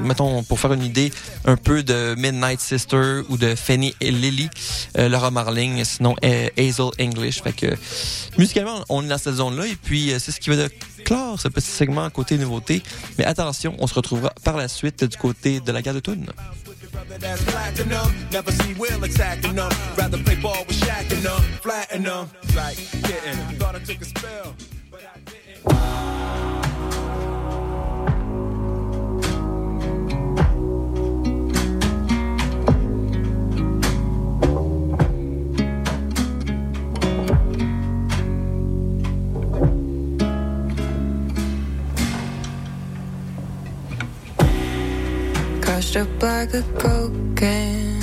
mettons pour faire une idée, un peu de Midnight Sister ou de Fanny et Lily, euh, Laura Marling, sinon euh, Hazel English. Fait que musicalement on est dans cette zone là et puis euh, c'est ce qui va de clore ce petit segment côté nouveauté. Mais attention, on se retrouvera par la suite du côté de la gare de Thun. Up like a can.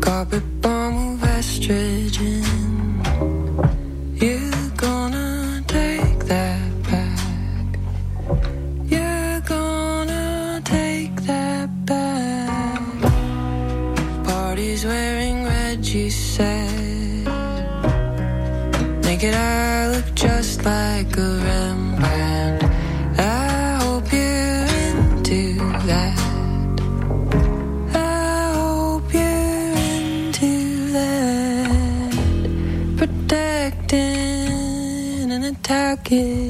Carpet bomb of estrogen. it, I look just like a Rembrandt. I hope you're into that. I hope you're into that. Protecting and attacking.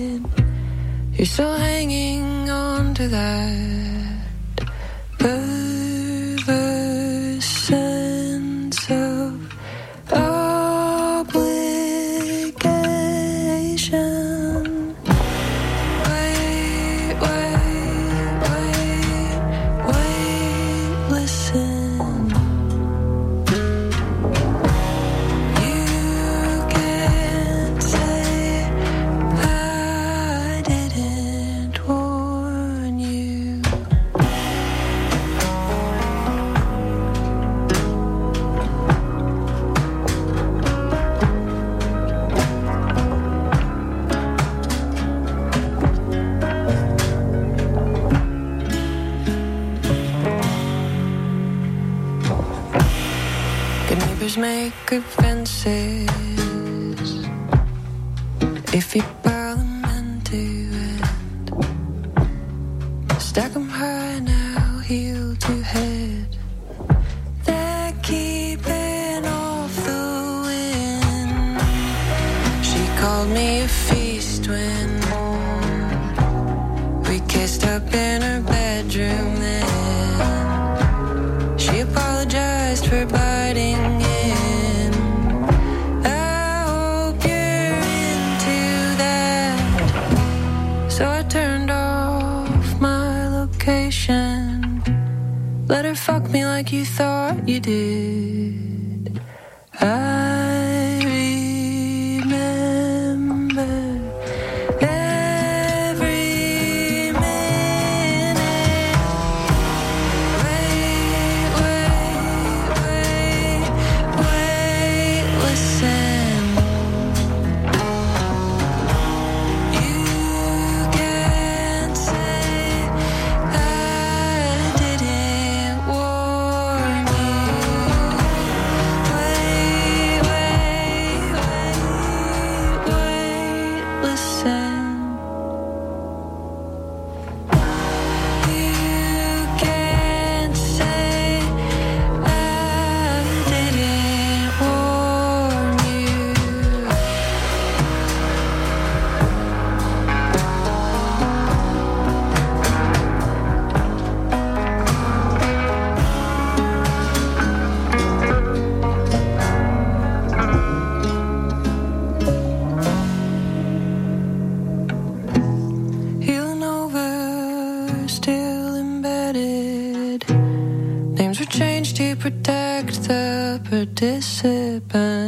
disappear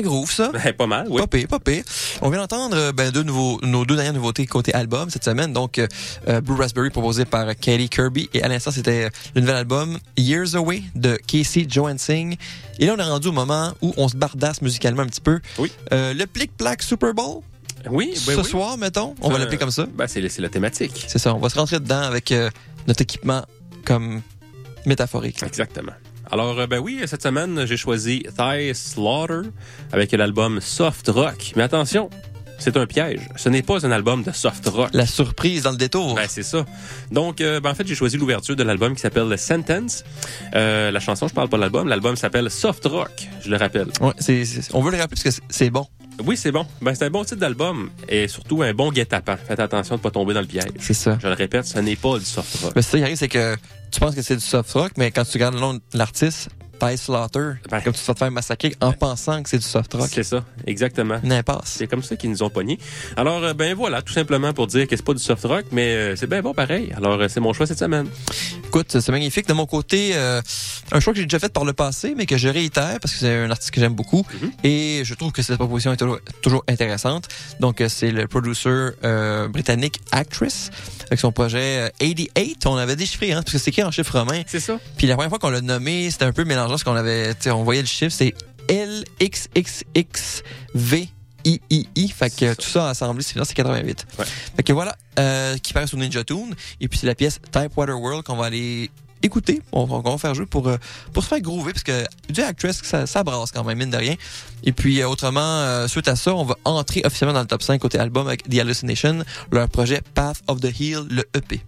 Ça groove, ça? Ben, pas mal, oui. Pas pire, pas pire. On vient d'entendre euh, ben, deux nouveaux, nos deux dernières nouveautés côté album cette semaine. Donc, euh, euh, Blue Raspberry proposé par Katie Kirby. Et à l'instant, c'était le nouvel album Years Away de Casey Johansing. Et là, on est rendu au moment où on se bardasse musicalement un petit peu. Oui. Euh, le plic-plac Super Bowl? Oui, ben Ce oui. soir, mettons? On va l'appeler comme ça. Ben, c'est c'est la thématique. C'est ça. On va se rentrer dedans avec euh, notre équipement comme métaphorique. Exactement. Alors, euh, ben oui, cette semaine, j'ai choisi Thigh Slaughter avec l'album Soft Rock. Mais attention, c'est un piège. Ce n'est pas un album de soft rock. La surprise dans le détour. Ben, c'est ça. Donc, euh, ben, en fait, j'ai choisi l'ouverture de l'album qui s'appelle Sentence. Euh, la chanson, je parle pas de l'album. L'album s'appelle Soft Rock, je le rappelle. Ouais, c'est- c'est- on veut le rappeler parce que c'est- bon. Oui, c'est bon. Ben, c'est un bon titre d'album et surtout un bon guet-apens. Faites attention de pas tomber dans le piège. C'est ça. Je le répète, ce n'est pas du soft rock. Mais ça qui arrive, c'est que tu penses que c'est du soft rock, mais quand tu regardes le nom de l'artiste, Ty Slaughter, comme tu te fais faire massacrer en pensant que c'est du soft rock. C'est ça, exactement. Une impasse. C'est comme ça qu'ils nous ont pognés. Alors, euh, ben voilà, tout simplement pour dire que c'est pas du soft rock, mais euh, c'est bien bon pareil. Alors, euh, c'est mon choix cette semaine. Écoute, c'est magnifique. De mon côté, euh, un choix que j'ai déjà fait par le passé, mais que je réitère parce que c'est un artiste que j'aime beaucoup. Et je trouve que cette proposition est toujours, toujours intéressante. Donc, c'est le producer euh, britannique Actress avec son projet euh, 88. On avait déchiffré, hein, parce que c'est écrit en chiffre romain? C'est ça. Puis la première fois qu'on l'a nommé, c'était un peu mélangeant parce qu'on avait, tu sais, on voyait le chiffre, c'est LXXXV. III, fait que tout ça assemblé, c'est c'est 88. Fait que voilà, euh, qui paraît sur Ninja Tune. Et puis c'est la pièce Type Water World qu'on va aller écouter, on, va- on va faire jouer pour, euh, pour se faire groover, parce que du Actress, ça, ça brasse quand même, mine de rien. Et puis euh, autrement, euh, suite à ça, on va entrer officiellement dans le top 5 côté album avec The Hallucination, leur projet Path of the Heel, le EP.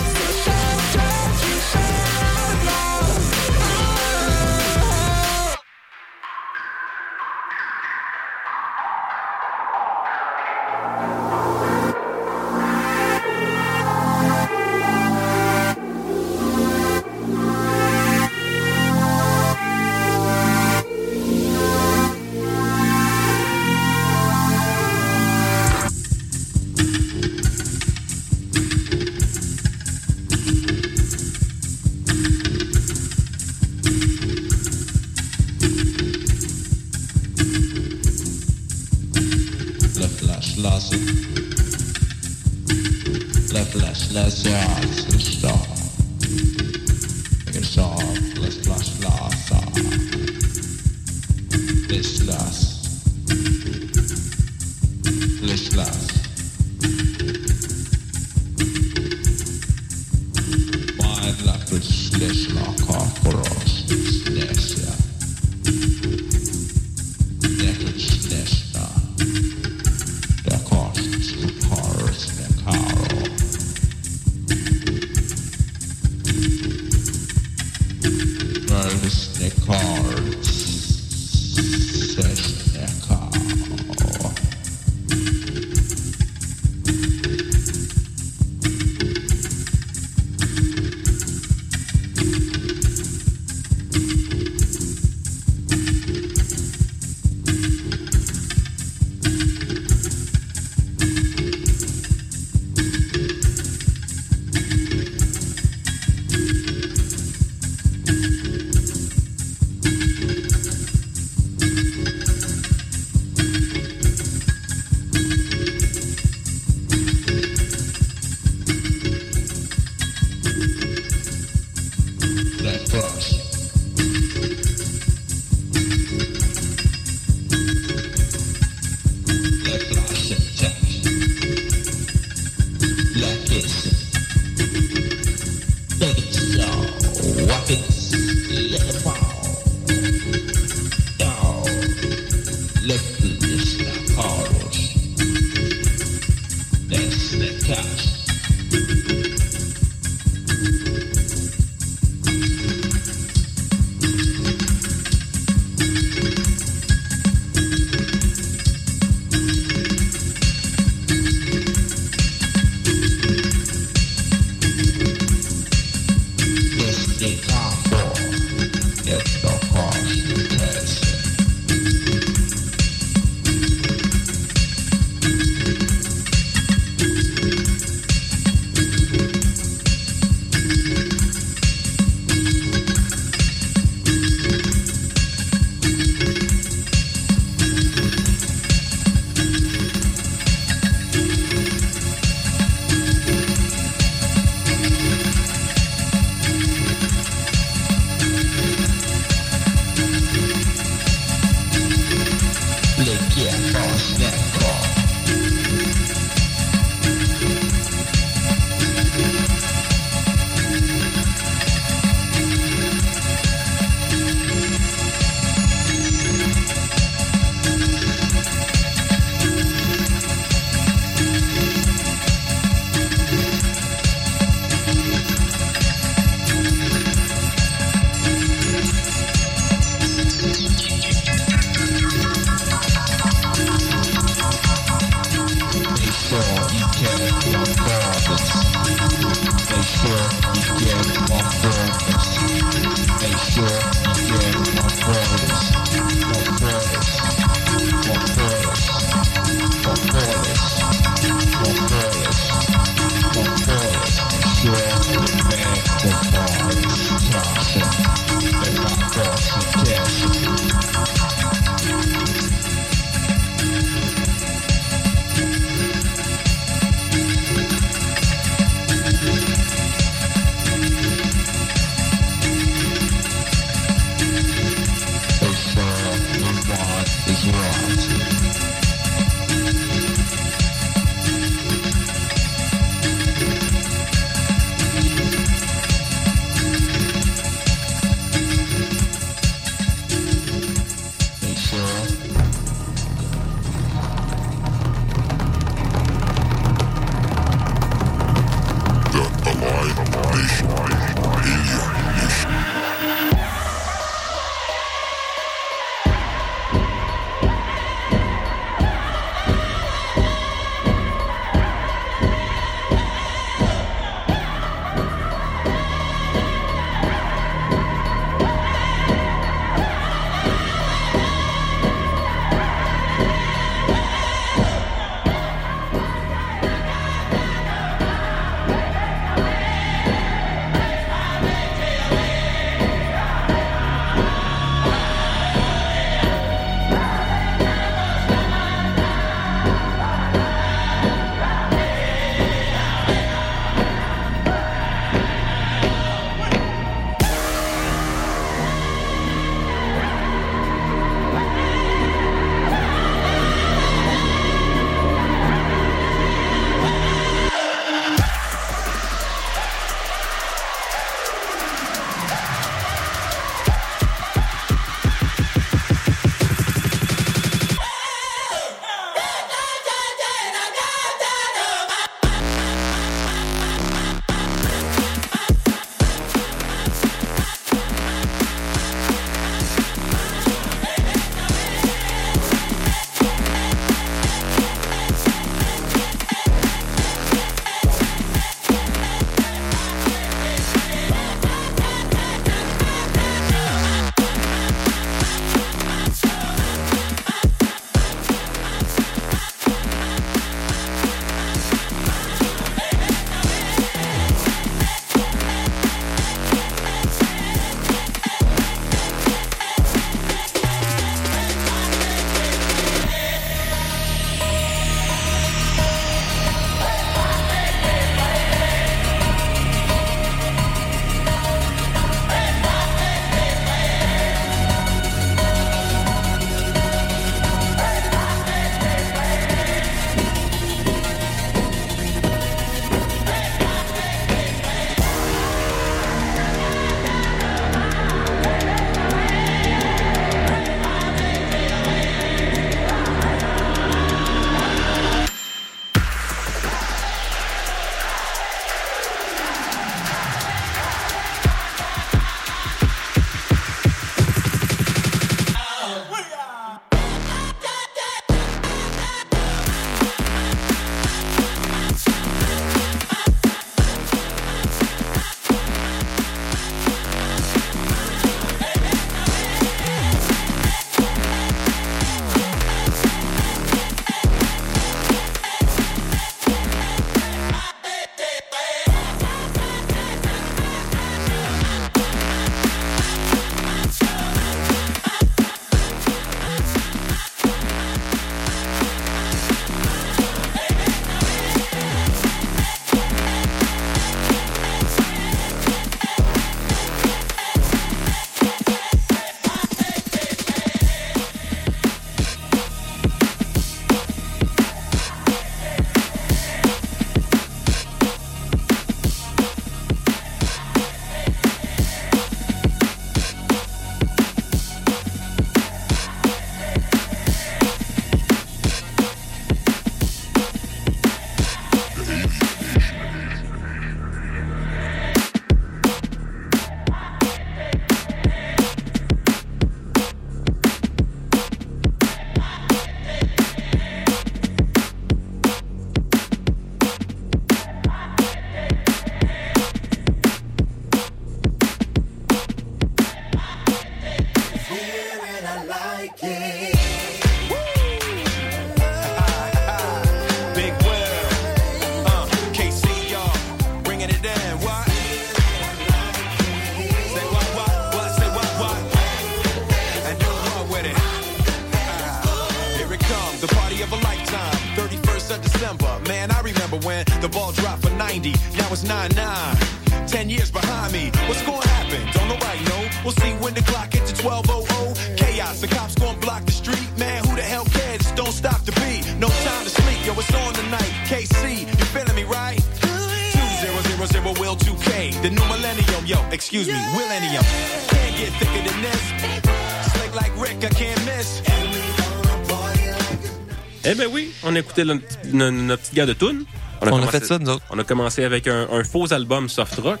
Notre, notre, notre petite gars de tune. On a fait ça, nous autres. On a commencé avec un, un faux album soft rock.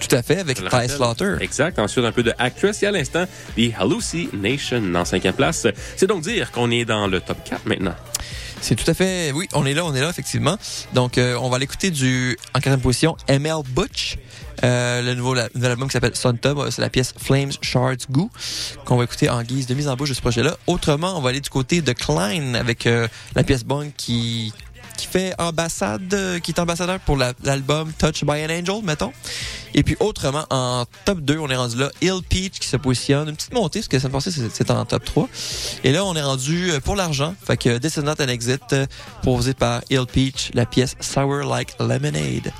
Tout à fait, avec Ty. Slaughter. Exact. Ensuite, un peu de Actress. Et à l'instant, The Hallucination en cinquième place. C'est donc dire qu'on est dans le top 4 maintenant. C'est tout à fait. Oui, on est là, on est là, effectivement. Donc, euh, on va l'écouter du en quatrième position, ML Butch. Euh, le nouveau nouvel album qui s'appelle Sun Tub, c'est la pièce Flames Shards Goo qu'on va écouter en guise de mise en bouche de ce projet-là. Autrement, on va aller du côté de Klein avec euh, la pièce Bong qui qui fait ambassade, euh, qui est ambassadeur pour la- l'album Touch by an Angel, mettons. Et puis autrement, en top 2, on est rendu là, Ill Peach qui se positionne, une petite montée, parce que ça me passait, c'est- c'est en top 3. Et là, on est rendu euh, pour l'argent, fait que an exit, euh, posé par Ill Peach, la pièce Sour Like Lemonade.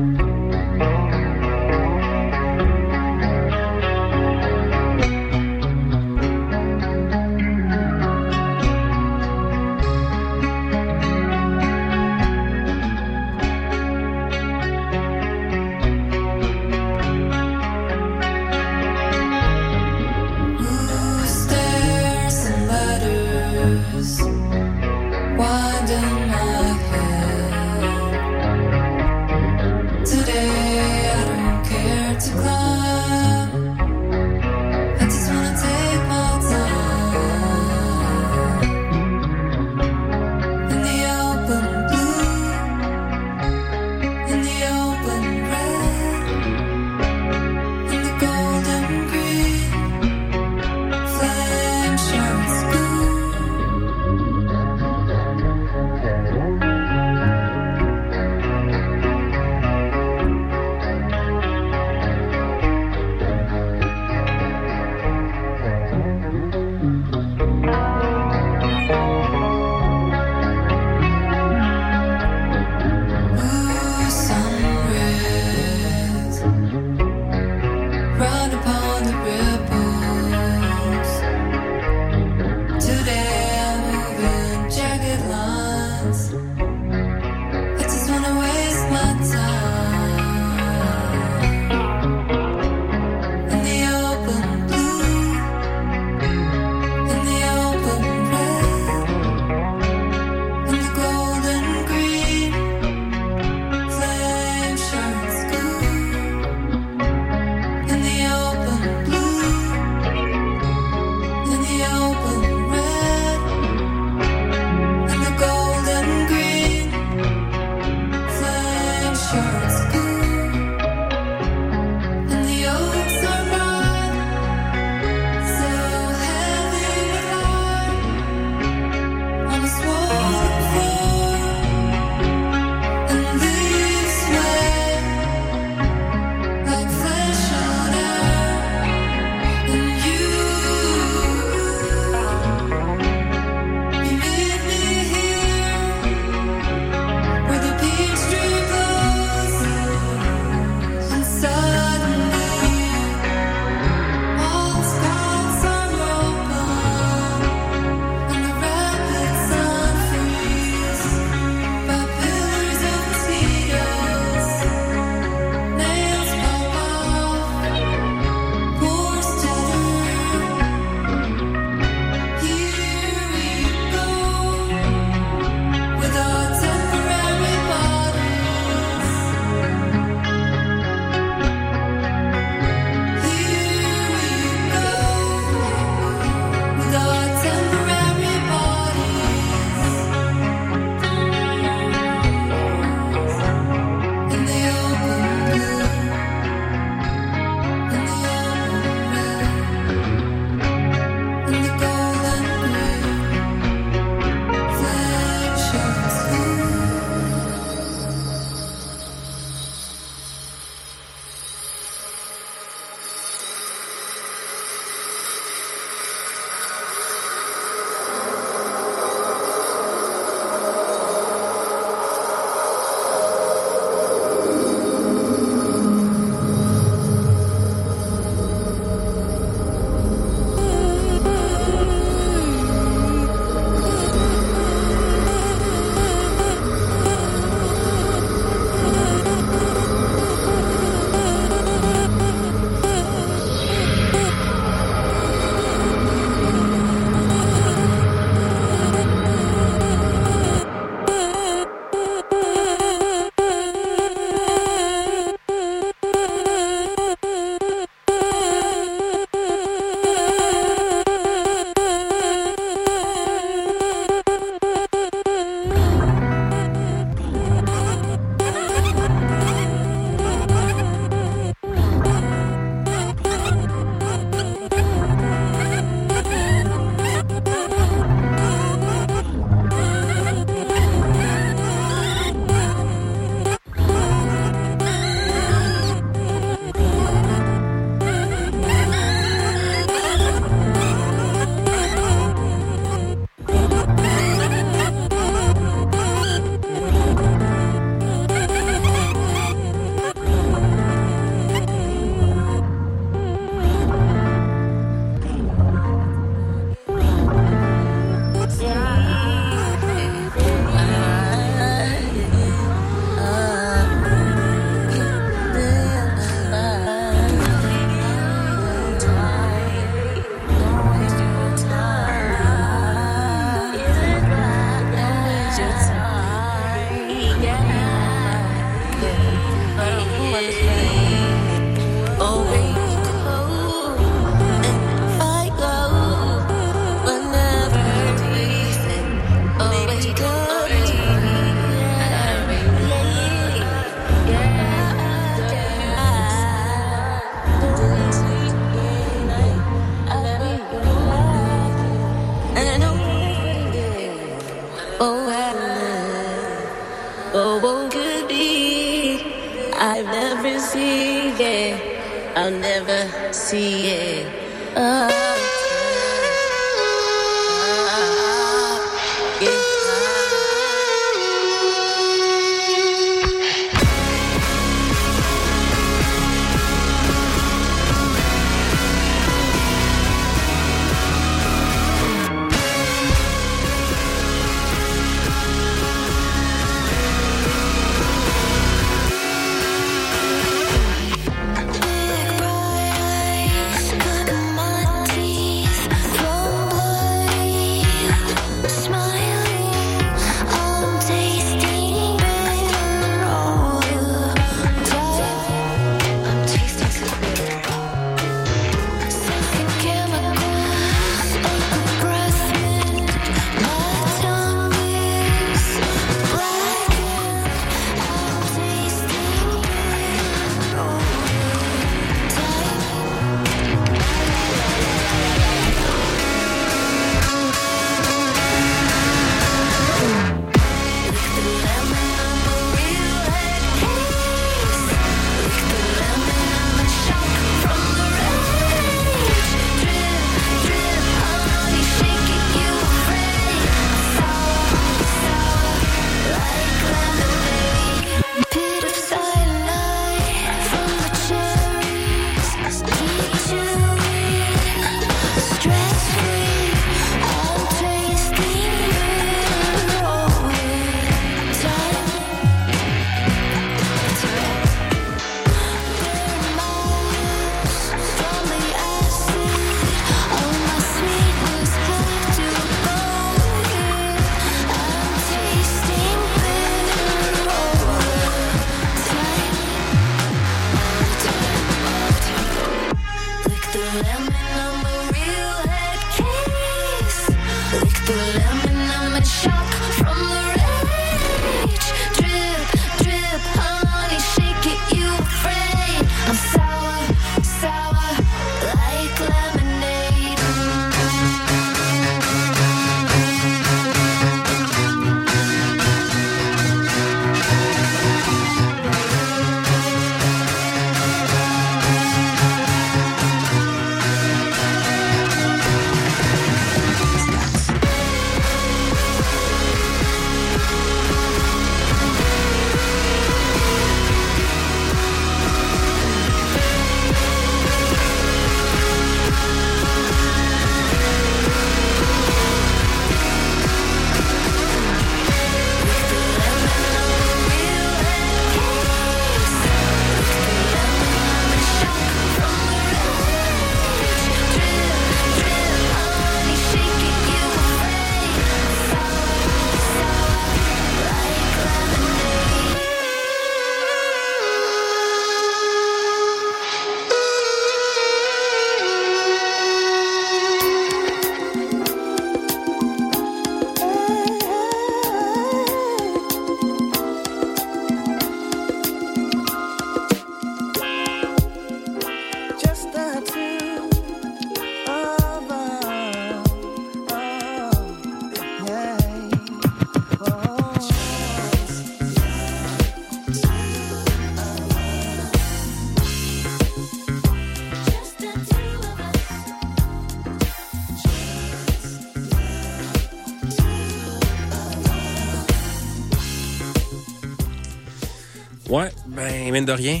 Mine de rien.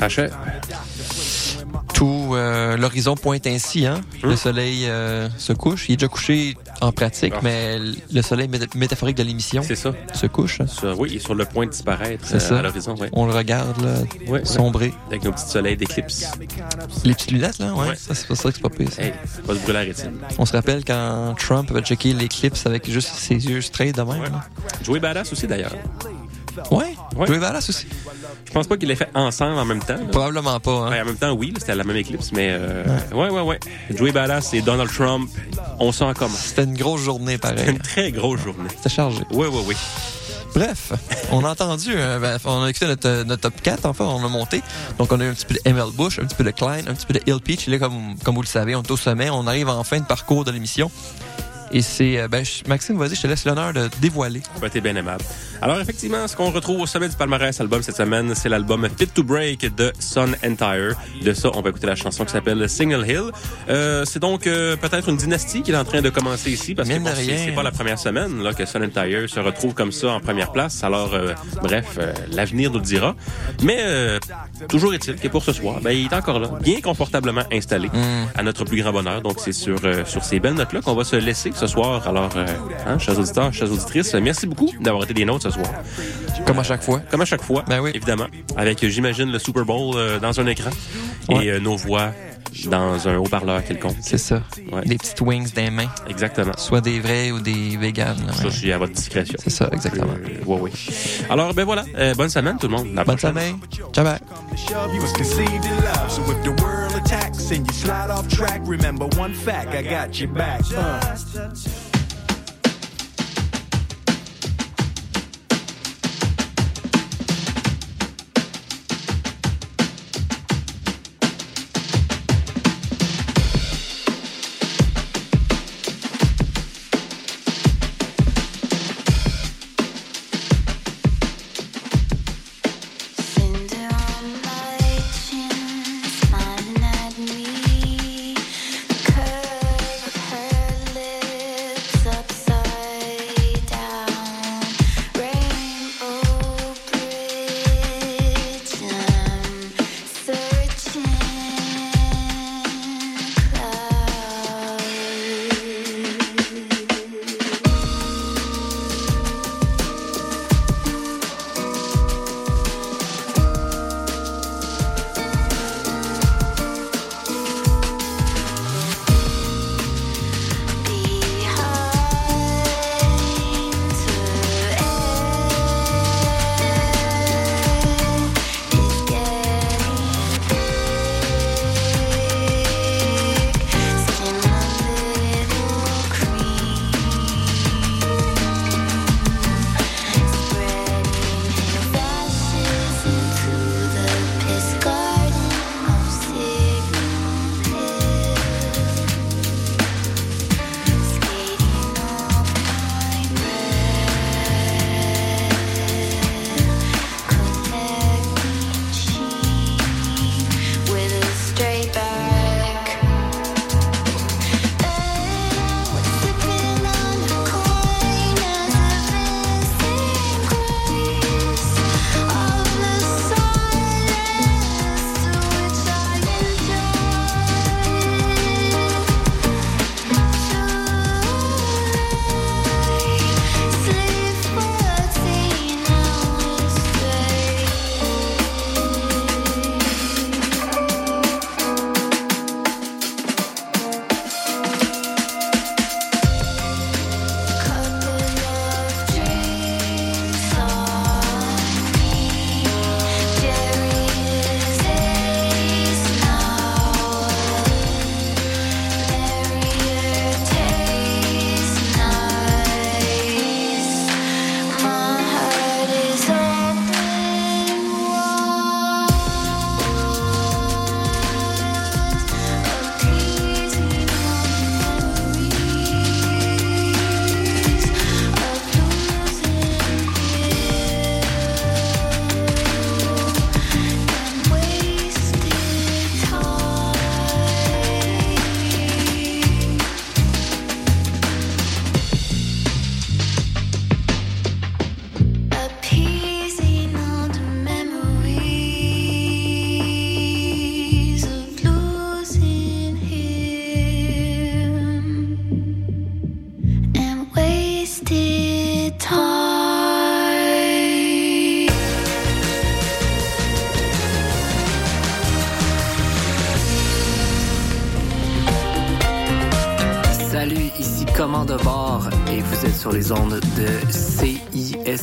Achète. Tout euh, l'horizon pointe ainsi, hein. Le soleil euh, se couche. Il est déjà couché en pratique, Ah. mais le soleil méta- métaphorique de l'émission C'est ça. se couche. hein. Sur- oui, il est sur le point de disparaître C'est euh, ça. à l'horizon. Ouais. On le regarde là, Ouais, ouais. sombrer. Avec nos petits soleils d'éclipse. Les petites lunettes, là, ouais. Ça, c'est pas ça que c'est pas pire. Hey, pas se brûler la rétine. On se rappelle quand Trump avait checké l'éclipse avec juste ses yeux straight de même. Joey Badass aussi, d'ailleurs. Ouais, Ouais. Joey Badass aussi. Je pense pas qu'ils l'aient fait ensemble en même temps. là. Probablement pas. Hein. Ben, en même temps, oui, c'était la même éclipse, mais euh, ouais, ouais, ouais. Joey Badass et Donald Trump, on sent comment. C'était une grosse journée, C'était pareil. une très grosse journée. C'était chargé. Oui, oui, oui. Bref, on a entendu, euh, ben, on a écouté notre, notre top 4, enfin, on a monté. Donc, on a eu un petit peu de ML Bush, un petit peu de Klein, un petit peu de Hill Peach. Et là, comme, comme vous le savez, on est au sommet, on arrive en fin de parcours de l'émission. Et c'est, euh, ben, Maxime, vas-y, je te laisse l'honneur de dévoiler. Ben, t'es bien aimable. Alors, effectivement, ce qu'on retrouve au sommet du palmarès album cette semaine, c'est l'album Fit to Break de Sun Entire. De ça, on va écouter la chanson qui s'appelle Signal Hill. Euh, c'est donc euh, peut-être une dynastie qui est en train de commencer ici, parce que bon, de c'est pas la première semaine là, que Sun Entire se retrouve comme ça en première place. Alors, euh, bref, euh, l'avenir nous le dira. Mais euh, toujours est-il que pour ce soir, ben, il est encore là, bien confortablement installé, Mm. à notre plus grand bonheur. Donc, c'est sur, euh, sur ces belles notes-là qu'on va se laisser ce soir. Alors, euh, hein, chers auditeurs, chères auditrices, merci beaucoup d'avoir été des nôtres ce soir. Comme à chaque fois. Comme à chaque fois, Ben oui. évidemment. Avec, euh, j'imagine, le Super Bowl euh, dans un écran Ouais. et nos voix dans un haut-parleur quelconque. C'est ça. Ouais. Des petites wings des mains. Exactement. Soit des vrais ou des véganes. Ça, ouais. c'est à votre discrétion. C'est ça, exactement. Euh, ouais, ouais. Alors, ben voilà. Euh, bonne semaine, tout le monde. La Bonne prochaine. semaine. Ciao, bye.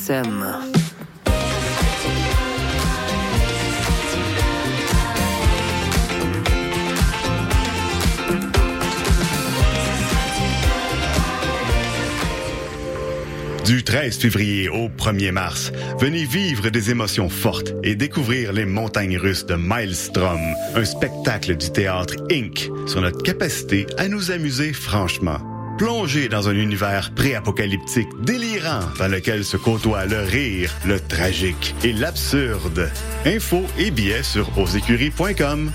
Du 13 février au 1er mars, venez vivre des émotions fortes et découvrir les montagnes russes de Maelstrom, un spectacle du théâtre Inc. sur notre capacité à nous amuser franchement. Plongez dans un univers pré-apocalyptique délirant dans lequel se côtoient le rire, le tragique et l'absurde. Infos et billets sur osécurie.com.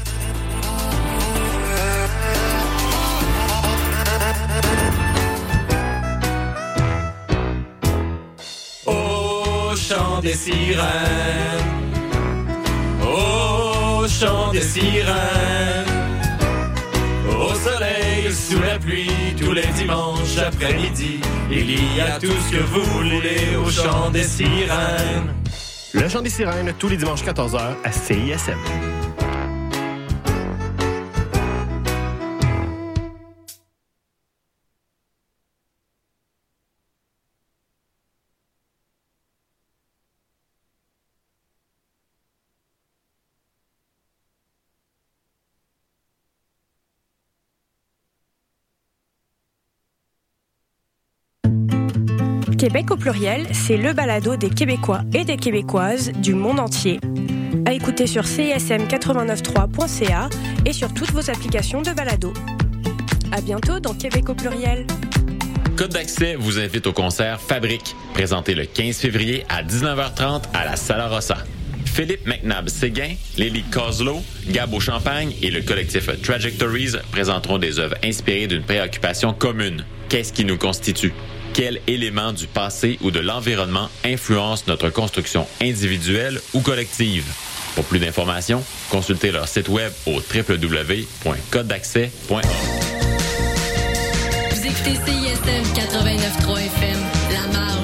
Au chant des sirènes, au chant des sirènes, sous la pluie, tous les dimanches après-midi, il y a tout ce que vous voulez au chant des sirènes. Le chant des sirènes, tous les dimanches 14h à CISM. Québec au pluriel, c'est le balado des Québécois et des Québécoises du monde entier. À écouter sur cism893.ca et sur toutes vos applications de balado. À bientôt dans Québec au pluriel. Code d'accès vous invite au concert Fabrique, présenté le 15 février à 19h30 à la Sala Rossa. Philippe McNabb Séguin, Lily Coslow, Gabo Champagne et le collectif Trajectories présenteront des œuvres inspirées d'une préoccupation commune. Qu'est-ce qui nous constitue? Quel élément du passé ou de l'environnement influence notre construction individuelle ou collective? Pour plus d'informations, consultez leur site web au www.codedaccès.org. Vous écoutez CISM 89.3 FM, La Marge.